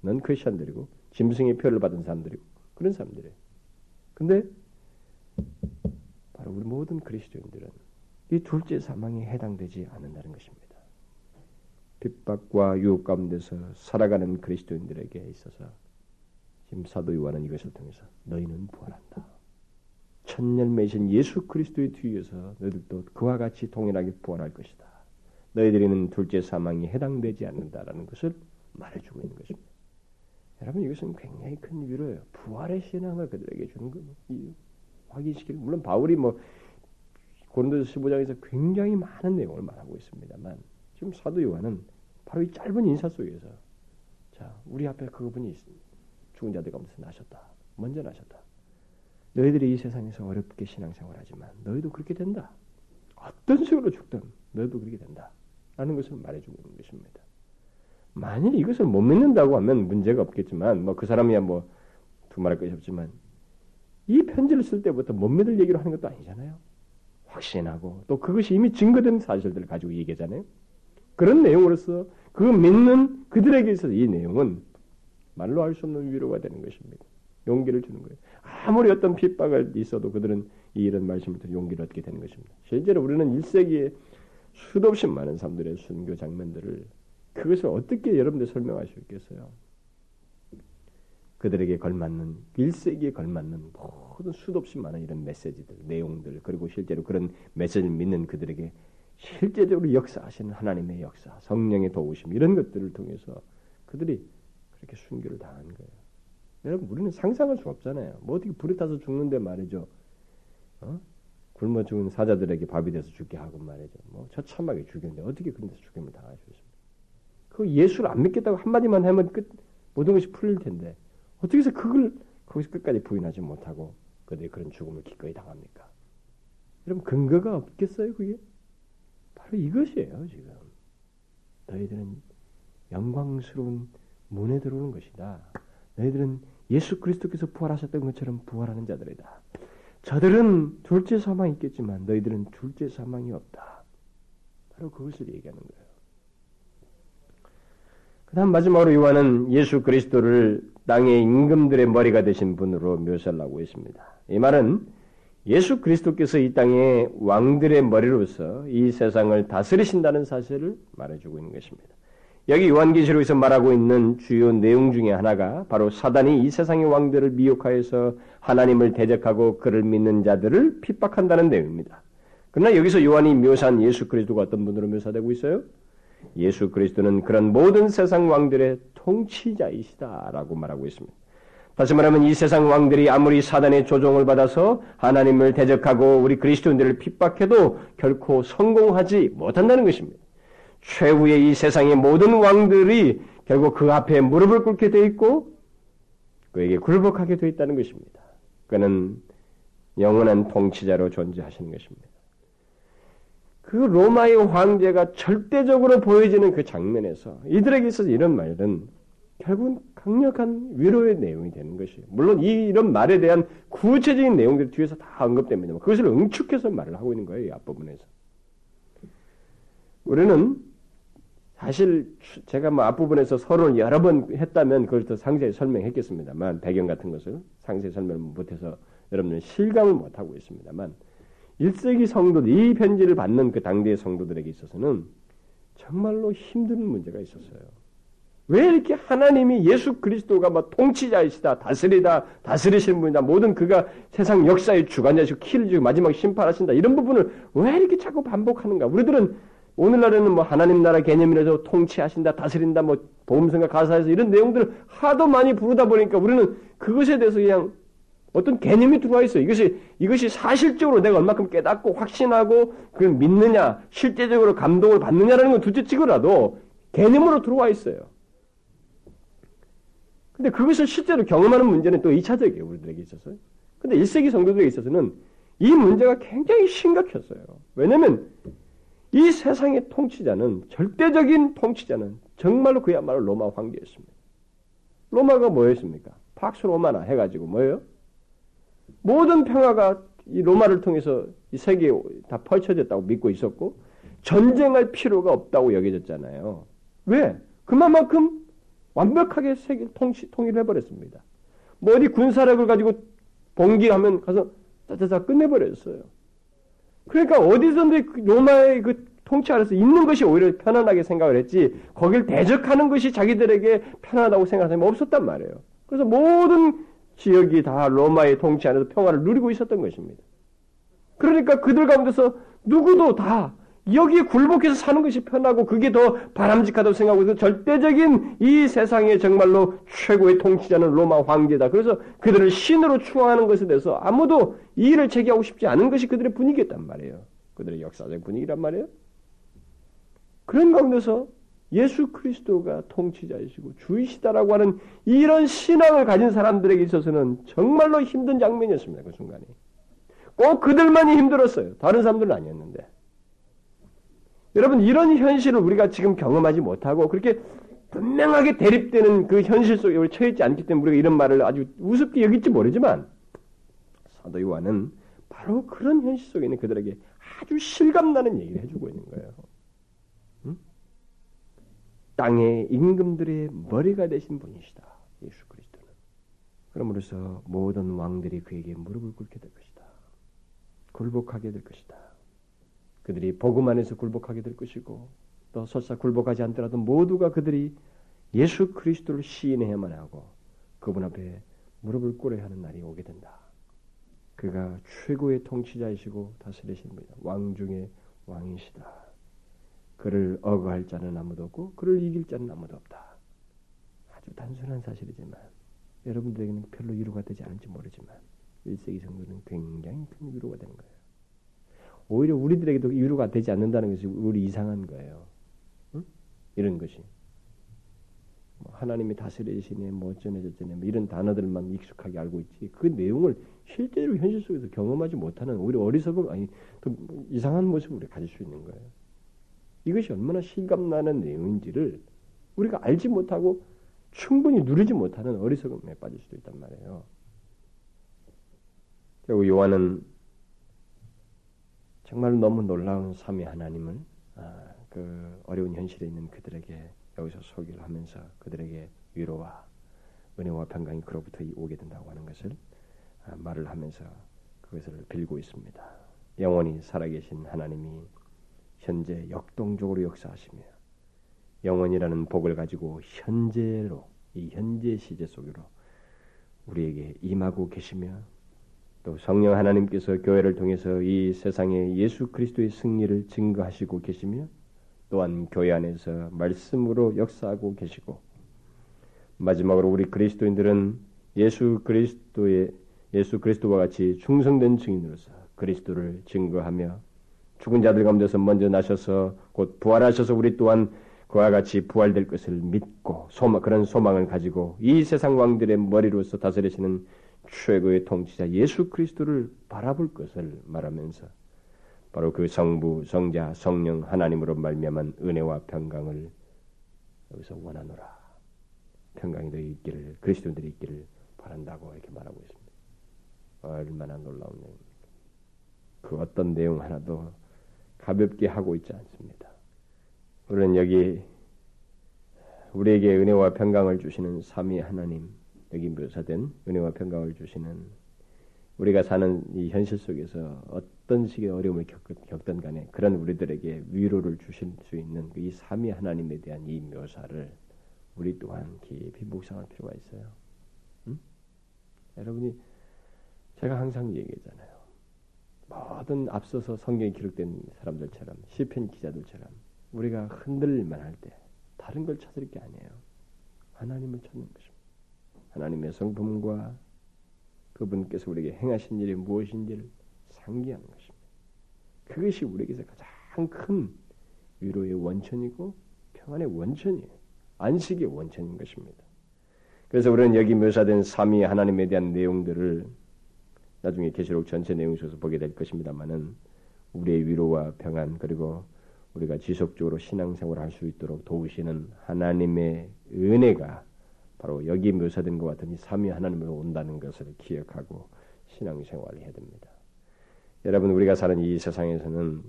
Speaker 1: 넌 크리스천들이고 짐승의 표를 받은 사람들이고 그런 사람들이에요. 근데 바로 우리 모든 그리스도인들은 이 둘째 사망에 해당되지 않는다는 것입니다. 핍박과 유혹 가운데서 살아가는 그리스도인들에게 있어서 지금 사도 요한은 이것을 통해서 너희는 부활한다. 천년매신 예수 그리스도의 뒤에서 너희들도 그와 같이 동일하게 부활할 것이다. 너희들이는 둘째 사망에 해당되지 않는다라는 것을 말해주고 있는 것입니다. 여러분 이것은 굉장히 큰 위로예요. 부활의 신앙을 그들에게 주는 거 확인시키는 물론 바울이 뭐 고린도서 15장에서 굉장히 많은 내용을 말하고 있습니다만 지금 사도 요한은 바로 이 짧은 인사 속에서 자 우리 앞에 그분이. 죽은 자들 가운데서 나셨다. 먼저 나셨다. 너희들이 이 세상에서 어렵게 신앙생활하지만 너희도 그렇게 된다. 어떤 식으로 죽든 너희도 그렇게 된다. 라는 것을 말해주고 있는 것입니다. 만일 이것을 못 믿는다고 하면 문제가 없겠지만 뭐 그 사람이야 뭐 두말할 것이 없지만 이 편지를 쓸 때부터 못 믿을 얘기로 하는 것도 아니잖아요. 확신하고 또 그것이 이미 증거된 사실들을 가지고 얘기하잖아요. 그런 내용으로서 그 믿는 그들에게 있어서 이 내용은 말로 할 수 없는 위로가 되는 것입니다. 용기를 주는 거예요. 아무리 어떤 핍박을 있어도 그들은 이 이런 말씀을 통 용기를 얻게 되는 것입니다. 실제로 우리는 1세기에 수도 없이 많은 사람들의 순교 장면들을 그것을 어떻게 여러분들 설명할 수 있겠어요? 그들에게 걸맞는 1세기에 걸맞는 모든 수도 없이 많은 이런 메시지들, 내용들 그리고 실제로 그런 메시지를 믿는 그들에게 실제적으로 역사하시는 하나님의 역사, 성령의 도우심 이런 것들을 통해서 그들이 그렇게 순교를 당한 거예요. 여러분 우리는 상상할 수 없잖아요. 뭐 어떻게 불에 타서 죽는데 말이죠. 어? 굶어 죽은 사자들에게 밥이 돼서 죽게 하고 말이죠. 뭐 처참하게 죽였는데 어떻게 그런 데서 죽임을 당할 수 있습니까? 그 예수를 안 믿겠다고 한마디만 하면 끝 모든 것이 풀릴 텐데 어떻게 해서 그걸 거기서 끝까지 부인하지 못하고 그들이 그런 죽음을 기꺼이 당합니까? 여러분 근거가 없겠어요 그게? 바로 이것이에요 지금. 너희들은 영광스러운 문에 들어오는 것이다. 너희들은 예수 그리스도께서 부활하셨던 것처럼 부활하는 자들이다. 저들은 둘째 사망이 있겠지만 너희들은 둘째 사망이 없다. 바로 그것을 얘기하는 거예요. 그 다음 마지막으로 요한은 예수 그리스도를 땅의 임금들의 머리가 되신 분으로 묘사를 하고 있습니다. 이 말은 예수 그리스도께서 이 땅의 왕들의 머리로서 이 세상을 다스리신다는 사실을 말해주고 있는 것입니다. 여기 요한계시록에서 말하고 있는 주요 내용 중에 하나가 바로 사단이 이 세상의 왕들을 미혹하여서 하나님을 대적하고 그를 믿는 자들을 핍박한다는 내용입니다. 그러나 여기서 요한이 묘사한 예수 그리스도가 어떤 분으로 묘사되고 있어요? 예수 그리스도는 그런 모든 세상 왕들의 통치자이시다라고 말하고 있습니다. 다시 말하면 이 세상 왕들이 아무리 사단의 조종을 받아서 하나님을 대적하고 우리 그리스도인들을 핍박해도 결코 성공하지 못한다는 것입니다. 최후의 이 세상의 모든 왕들이 결국 그 앞에 무릎을 꿇게 돼 있고 그에게 굴복하게 돼 있다는 것입니다. 그는 영원한 통치자로 존재하시는 것입니다. 그 로마의 황제가 절대적으로 보여지는 그 장면에서 이들에게 있어서 이런 말은 결국은 강력한 위로의 내용이 되는 것이에요. 물론 이, 이런 말에 대한 구체적인 내용들 뒤에서 다 언급됩니다. 그것을 응축해서 말을 하고 있는 거예요. 이 앞부분에서. 우리는 사실 제가 뭐 앞부분에서 서론을 여러 번 했다면 그걸 더 상세히 설명했겠습니다만 배경 같은 것을 상세히 설명을 못해서 여러분들은 실감을 못하고 있습니다만 1세기 성도들 이 편지를 받는 그 당대의 성도들에게 있어서는 정말로 힘든 문제가 있었어요. 왜 이렇게 하나님이 예수 그리스도가 뭐 통치자이시다, 다스리다, 다스리시는 분이다, 모든 그가 세상 역사의 주관자시고 키를 주고 마지막 심판하신다 이런 부분을 왜 이렇게 자꾸 반복하는가? 우리들은 오늘날에는 뭐 하나님 나라 개념이라서 통치하신다, 다스린다, 뭐 보험성과 가사에서 이런 내용들을 하도 많이 부르다 보니까 우리는 그것에 대해서 그냥 어떤 개념이 들어와 있어요. 이것이 이것이 사실적으로 내가 얼마큼 깨닫고 확신하고 그걸 믿느냐, 실제적으로 감동을 받느냐라는 건 둘째 치고라도 개념으로 들어와 있어요. 근데 그것을 실제로 경험하는 문제는 또 2차적이에요. 우리들에게 있어서. 근데 1세기 성도들에게 있어서는 이 문제가 굉장히 심각했어요. 왜냐하면 이 세상의 통치자는 절대적인 통치자는 정말로 그야말로 로마 황제였습니다. 로마가 뭐였습니까? 팍스 로마나 해가지고 뭐예요? 모든 평화가 이 로마를 통해서 이 세계에 다 펼쳐졌다고 믿고 있었고 전쟁할 필요가 없다고 여겨졌잖아요. 왜? 그만큼 완벽하게 세계 통치, 통일해 버렸습니다. 뭐 어디 군사력을 가지고 봉기하면 가서 짜자자 끝내버렸어요. 그러니까 어디선지 그 로마의 그 통치 아래서 있는 것이 오히려 편안하게 생각을 했지 거길 대적하는 것이 자기들에게 편하다고 생각하는 사람이 없었단 말이에요. 그래서 모든 지역이 다 로마의 통치 안에서 평화를 누리고 있었던 것입니다. 그러니까 그들 가운데서 누구도 다 여기에 굴복해서 사는 것이 편하고 그게 더 바람직하다고 생각하고 그 절대적인 이 세상의 정말로 최고의 통치자는 로마 황제다. 그래서 그들을 신으로 추앙하는 것에 대해서 아무도 이의를 제기하고 싶지 않은 것이 그들의 분위기였단 말이에요. 그들의 역사적 분위기란 말이에요. 그런 가운데서 예수 그리스도가 통치자이시고 주이시다라고 하는 이런 신앙을 가진 사람들에게 있어서는 정말로 힘든 장면이었습니다. 그 순간이. 꼭 그들만이 힘들었어요. 다른 사람들은 아니었는데. 여러분 이런 현실을 우리가 지금 경험하지 못하고 그렇게 분명하게 대립되는 그 현실 속에 우리 처해 있지 않기 때문에 우리가 이런 말을 아주 우습게 여길지 모르지만 사도 요한은 바로 그런 현실 속에 있는 그들에게 아주 실감나는 얘기를 해주고 있는 거예요. 응? 땅의 임금들의 머리가 되신 분이시다. 예수 그리스도는. 그러므로서 모든 왕들이 그에게 무릎을 꿇게 될 것이다. 굴복하게 될 것이다. 그들이 복음 안에서 굴복하게 될 것이고 또 설사 굴복하지 않더라도 모두가 그들이 예수 그리스도를 시인해야만 하고 그분 앞에 무릎을 꿇어야 하는 날이 오게 된다. 그가 최고의 통치자이시고 다스리신 분이다. 왕 중의 왕이시다. 그를 어거할 자는 아무도 없고 그를 이길 자는 아무도 없다. 아주 단순한 사실이지만 여러분들에게는 별로 위로가 되지 않을지 모르지만 1세기 정도는 굉장히 큰 위로가 되는 거예요. 오히려 우리들에게도 위로가 되지 않는다는 것이 우리 이상한 거예요. 응? 이런 것이. 뭐 하나님이 다스리시네, 뭐 어쩌네 저쩌네, 뭐 이런 단어들만 익숙하게 알고 있지. 그 내용을 실제로 현실 속에서 경험하지 못하는 오히려 어리석음, 아니, 또 이상한 모습을 우리 가질 수 있는 거예요. 이것이 얼마나 실감나는 내용인지를 우리가 알지 못하고 충분히 누리지 못하는 어리석음에 빠질 수도 있단 말이에요. 그리고 요한은 정말 너무 놀라운 삼위 하나님을 아, 그 어려운 현실에 있는 그들에게 여기서 소개를 하면서 그들에게 위로와 은혜와 평강이 그로부터 오게 된다고 하는 것을 아, 말을 하면서 그것을 빌고 있습니다. 영원히 살아계신 하나님이 현재 역동적으로 역사하시며 영원이라는 복을 가지고 현재로 이 현재 시제 속으로 우리에게 임하고 계시며 또 성령 하나님께서 교회를 통해서 이 세상에 예수 그리스도의 승리를 증거하시고 계시며 또한 교회 안에서 말씀으로 역사하고 계시고 마지막으로 우리 그리스도인들은 예수 그리스도의 예수 그리스도와 같이 충성된 증인으로서 그리스도를 증거하며 죽은 자들 가운데서 먼저 나셔서 곧 부활하셔서 우리 또한 그와 같이 부활될 것을 믿고 소망, 그런 소망을 가지고 이 세상 왕들의 머리로서 다스리시는 최고의 통치자 예수 그리스도를 바라볼 것을 말하면서 바로 그 성부, 성자, 성령 하나님으로 말미암은 은혜와 평강을 여기서 원하노라. 평강이 너 있기를 그리스도인들이 있기를 바란다고 이렇게 말하고 있습니다. 얼마나 놀라운 내용입니까? 그 어떤 내용 하나도 가볍게 하고 있지 않습니다. 우리는 여기 우리에게 은혜와 평강을 주시는 삼위 하나님 여기 묘사된 은혜와 평강을 주시는 우리가 사는 이 현실 속에서 어떤 식의 어려움을 겪든 간에 그런 우리들에게 위로를 주실 수 있는 이 삼위 하나님에 대한 이 묘사를 우리 또한 깊이 묵상할 필요가 있어요. 응? 여러분이 제가 항상 얘기하잖아요. 모든 앞서서 성경에 기록된 사람들처럼 시편 기자들처럼 우리가 흔들릴만 할 때 다른 걸 찾을 게 아니에요. 하나님을 찾는 것입니다. 하나님의 성품과 그분께서 우리에게 행하신 일이 무엇인지를 상기하는 것입니다. 그것이 우리에게서 가장 큰 위로의 원천이고 평안의 원천이에요. 안식의 원천인 것입니다. 그래서 우리는 여기 묘사된 삼위 하나님에 대한 내용들을 나중에 계시록 전체 내용 속에서 보게 될 것입니다만은 우리의 위로와 평안 그리고 우리가 지속적으로 신앙생활을 할 수 있도록 도우시는 하나님의 은혜가 바로 여기 묘사된 것 같은 이 삼위 하나님으로 온다는 것을 기억하고 신앙생활을 해야 됩니다. 여러분 우리가 사는 이 세상에서는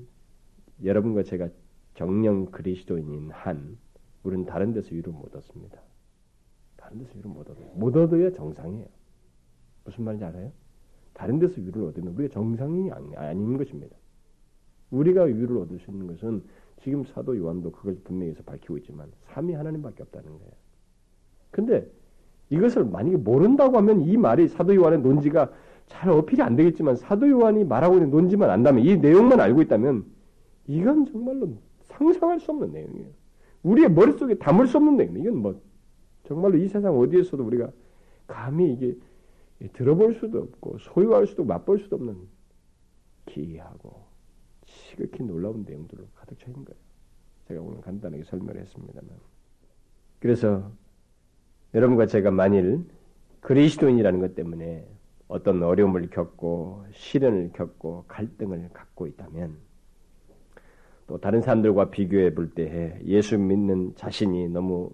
Speaker 1: 여러분과 제가 정령 그리스도인인 한 우리는 다른 데서 위로 못 얻습니다. 다른 데서 위로 못 얻어요. 못 얻어야 정상이에요. 무슨 말인지 알아요? 다른 데서 위로를 얻으면 우리가 정상이 아닌 것입니다. 우리가 위로를 얻을 수 있는 것은 지금 사도 요한도 그걸 분명히 서 밝히고 있지만 삼위 하나님밖에 없다는 거예요. 근데 이것을 만약에 모른다고 하면 이 말이 사도 요한의 논지가 잘 어필이 안 되겠지만 사도 요한이 말하고 있는 논지만 안다면 이 내용만 알고 있다면 이건 정말로 상상할 수 없는 내용이에요. 우리의 머릿속에 담을 수 없는 내용. 이건 뭐 정말로 이 세상 어디에서도 우리가 감히 이게 들어볼 수도 없고 소유할 수도 맛볼 수도 없는 기이하고 지극히 놀라운 내용들로 가득 차 있는 거예요. 제가 오늘 간단하게 설명을 했습니다만. 그래서 여러분과 제가 만일 그리스도인이라는 것 때문에 어떤 어려움을 겪고 시련을 겪고 갈등을 갖고 있다면 또 다른 사람들과 비교해 볼때 예수 믿는 자신이 너무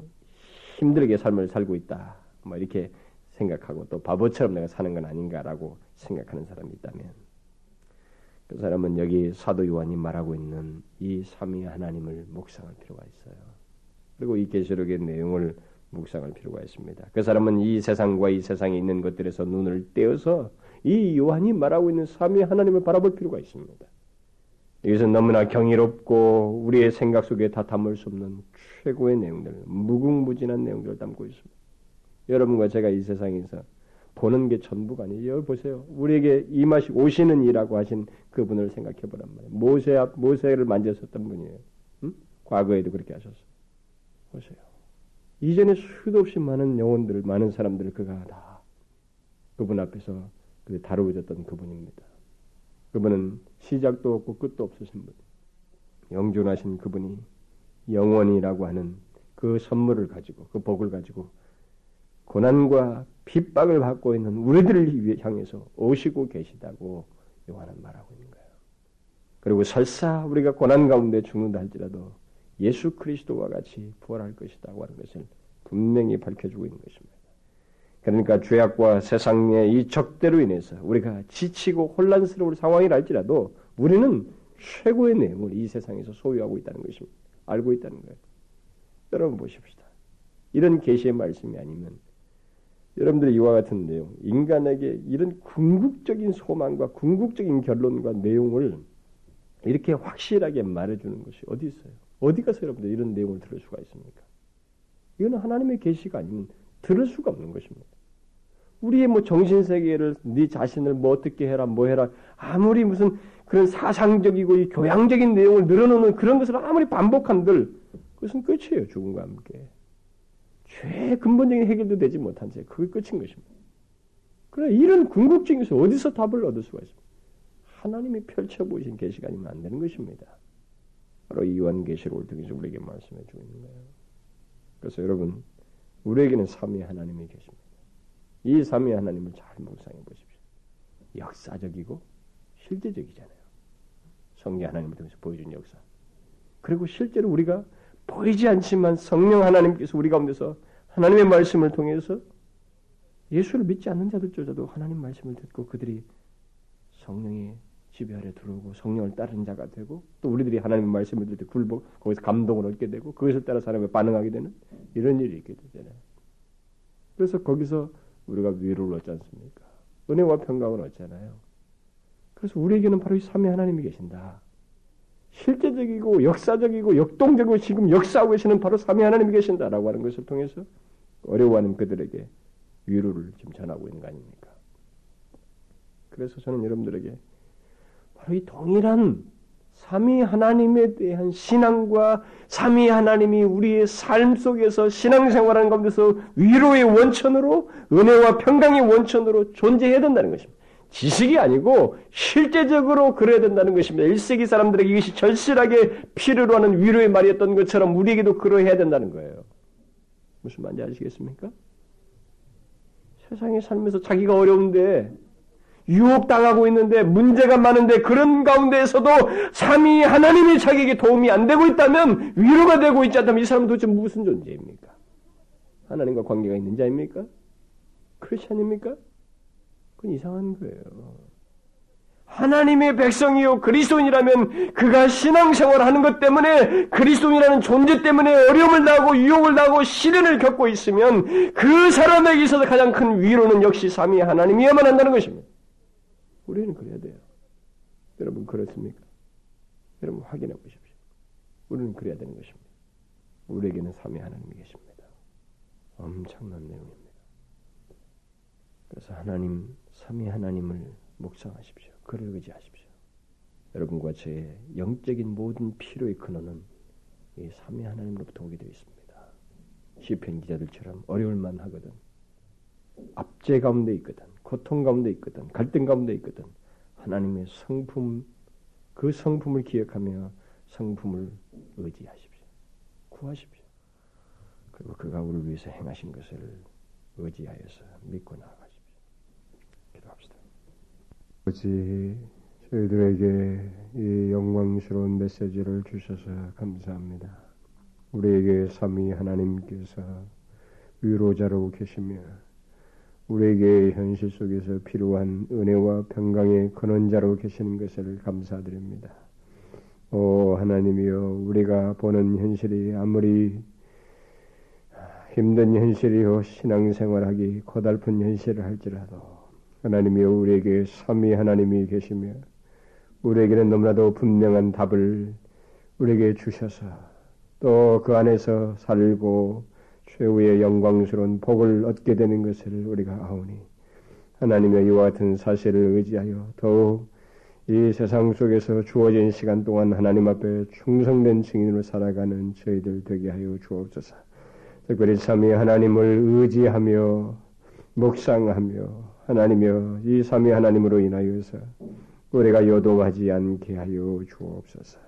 Speaker 1: 힘들게 삶을 살고 있다. 뭐 이렇게 생각하고 또 바보처럼 내가 사는 건 아닌가라고 생각하는 사람이 있다면 그 사람은 여기 사도 요한이 말하고 있는 이 삼위 하나님을 묵상할 필요가 있어요. 그리고 이 계시록의 내용을 묵상할 필요가 있습니다. 그 사람은 이 세상과 이 세상에 있는 것들에서 눈을 떼어서 이 요한이 말하고 있는 삼위 하나님을 바라볼 필요가 있습니다. 이것은 너무나 경이롭고 우리의 생각 속에 다 담을 수 없는 최고의 내용들, 무궁무진한 내용들을 담고 있습니다. 여러분과 제가 이 세상에서 보는 게 전부가 아니에요. 여기 보세요. 우리에게 임하시 오시는 이라고 하신 그분을 생각해 보란 말이에요. 모세 앞 모세를 만졌었던 분이에요. 응? 과거에도 그렇게 하셨어요. 보세요. 이전에 수도 없이 많은 영혼들, 많은 사람들을 그가 다 그분 앞에서 그 다루어졌던 그분입니다. 그분은 시작도 없고 끝도 없으신 분. 영존하신 그분이 영원이라고 하는 그 선물을 가지고 그 복을 가지고 고난과 핍박을 받고 있는 우리들을 향해서 오시고 계시다고 요한은 말하고 있는 거예요. 그리고 설사 우리가 고난 가운데 죽는다 할지라도 예수 그리스도와 같이 부활할 것이다고 하는 것을 분명히 밝혀주고 있는 것입니다. 그러니까 죄악과 세상의 이 적대로 인해서 우리가 지치고 혼란스러운 상황이랄지라도 우리는 최고의 내용을 이 세상에서 소유하고 있다는 것입니다. 알고 있다는 거예요. 여러분 보십시다. 이런 계시의 말씀이 아니면 여러분들이 이와 같은 내용, 인간에게 이런 궁극적인 소망과 궁극적인 결론과 내용을 이렇게 확실하게 말해주는 것이 어디 있어요? 어디 가서 여러분들 이런 내용을 들을 수가 있습니까? 이거는 하나님의 계시가 아니면 들을 수가 없는 것입니다. 우리의 뭐 정신 세계를 네 자신을 뭐 어떻게 해라 뭐 해라 아무리 무슨 그런 사상적이고 이 교양적인 내용을 늘어놓는 그런 것을 아무리 반복한들 그것은 끝이에요 죽음과 함께 죄 근본적인 해결도 되지 못한 채 그게 끝인 것입니다. 그래 이런 궁극적인 것을 어디서 답을 얻을 수가 있습니까? 하나님이 펼쳐 보이신 계시가 아니면 안 되는 것입니다. 바로 이완 계시록을 통해서 우리에게 말씀해 주고 있는 거예요. 그래서 여러분 우리에게는 삼위 하나님이 계십니다. 이 삼위 하나님을 잘 묵상해 보십시오. 역사적이고 실제적이잖아요. 성령 하나님을 통해서 보여준 역사. 그리고 실제로 우리가 보이지 않지만 성령 하나님께서 우리 가운데서 하나님의 말씀을 통해서 예수를 믿지 않는 자들조차도 하나님 말씀을 듣고 그들이 성령의 지배 아래 들어오고 성령을 따르는 자가 되고 또 우리들이 하나님의 말씀을 들을 때 굴복 거기서 감동을 얻게 되고 그것을 따라 사람이 반응하게 되는 이런 일이 있게 되잖아요. 그래서 거기서 우리가 위로를 얻지 않습니까? 은혜와 평강을 얻잖아요. 그래서 우리에게는 바로 이 삼위 하나님이 계신다. 실제적이고 역사적이고 역동적이고 지금 역사하고 계시는 바로 삼위 하나님이 계신다라고 하는 것을 통해서 어려워하는 그들에게 위로를 지금 전하고 있는 거 아닙니까? 그래서 저는 여러분들에게 바로 이 동일한 삼위 하나님에 대한 신앙과 삼위 하나님이 우리의 삶 속에서 신앙생활하는 가운데서 위로의 원천으로 은혜와 평강의 원천으로 존재해야 된다는 것입니다. 지식이 아니고 실제적으로 그래야 된다는 것입니다. 1세기 사람들에게 이것이 절실하게 필요로 하는 위로의 말이었던 것처럼 우리에게도 그러해야 된다는 거예요. 무슨 말인지 아시겠습니까? 세상에 살면서 자기가 어려운데 유혹당하고 있는데 문제가 많은데 그런 가운데에서도 삼위 하나님이 자기에게 도움이 안 되고 있다면 위로가 되고 있지 않다면 이 사람은 도대체 무슨 존재입니까? 하나님과 관계가 있는 자입니까? 않습니까? 그건 이상한 거예요. 하나님의 백성이요 그리스도인이라면 그가 신앙생활을 하는 것 때문에 그리스도인이라는 존재 때문에 어려움을 당하고 유혹을 당하고 시련을 겪고 있으면 그 사람에게 있어서 가장 큰 위로는 역시 삼위 하나님이야만 한다는 것입니다. 우리는 그래야 돼요. 여러분 그렇습니까? 여러분 확인해 보십시오. 우리는 그래야 되는 것입니다. 우리에게는 삼위 하나님이 계십니다. 엄청난 내용입니다. 그래서 하나님 삼위 하나님을 묵상하십시오. 그를 의지하십시오. 여러분과 저의 영적인 모든 필요의 근원은 이 삼위 하나님으로부터 오게 되어 있습니다. 시편 기자들처럼 어려울만 하거든. 압제 가운데 있거든. 고통 가운데 있거든. 갈등 가운데 있거든. 하나님의 성품 그 성품을 기억하며 성품을 의지하십시오. 구하십시오. 그리고 그가 우리를 위해서 행하신 것을 의지하여서 믿고 나아가십시오. 기도합시다.
Speaker 2: 아버지, 저희들에게 이 영광스러운 메시지를 주셔서 감사합니다. 우리에게 삼위 하나님께서 위로자로 계시며 우리에게 현실 속에서 필요한 은혜와 평강의 근원자로 계시는 것을 감사드립니다. 오 하나님이여 우리가 보는 현실이 아무리 힘든 현실이요 신앙생활하기 고달픈 현실을 할지라도 하나님이여 우리에게 삼위 하나님이 계시며 우리에게는 너무나도 분명한 답을 우리에게 주셔서 또 그 안에서 살고 최후의 영광스러운 복을 얻게 되는 것을 우리가 아오니 하나님의 이와 같은 사실을 의지하여 더욱 이 세상 속에서 주어진 시간 동안 하나님 앞에 충성된 증인으로 살아가는 저희들 되게 하여 주옵소서. 특별히 삼위 하나님을 의지하며 묵상하며 하나님여 이 삼위 하나님으로 인하여서 우리가 요동하지 않게 하여 주옵소서.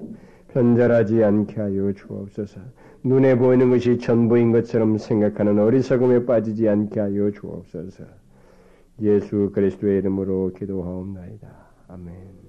Speaker 2: 편절하지 않게 하여 주옵소서. 눈에 보이는 것이 전부인 것처럼 생각하는 어리석음에 빠지지 않게 하여 주옵소서. 예수 그리스도의 이름으로 기도하옵나이다. 아멘.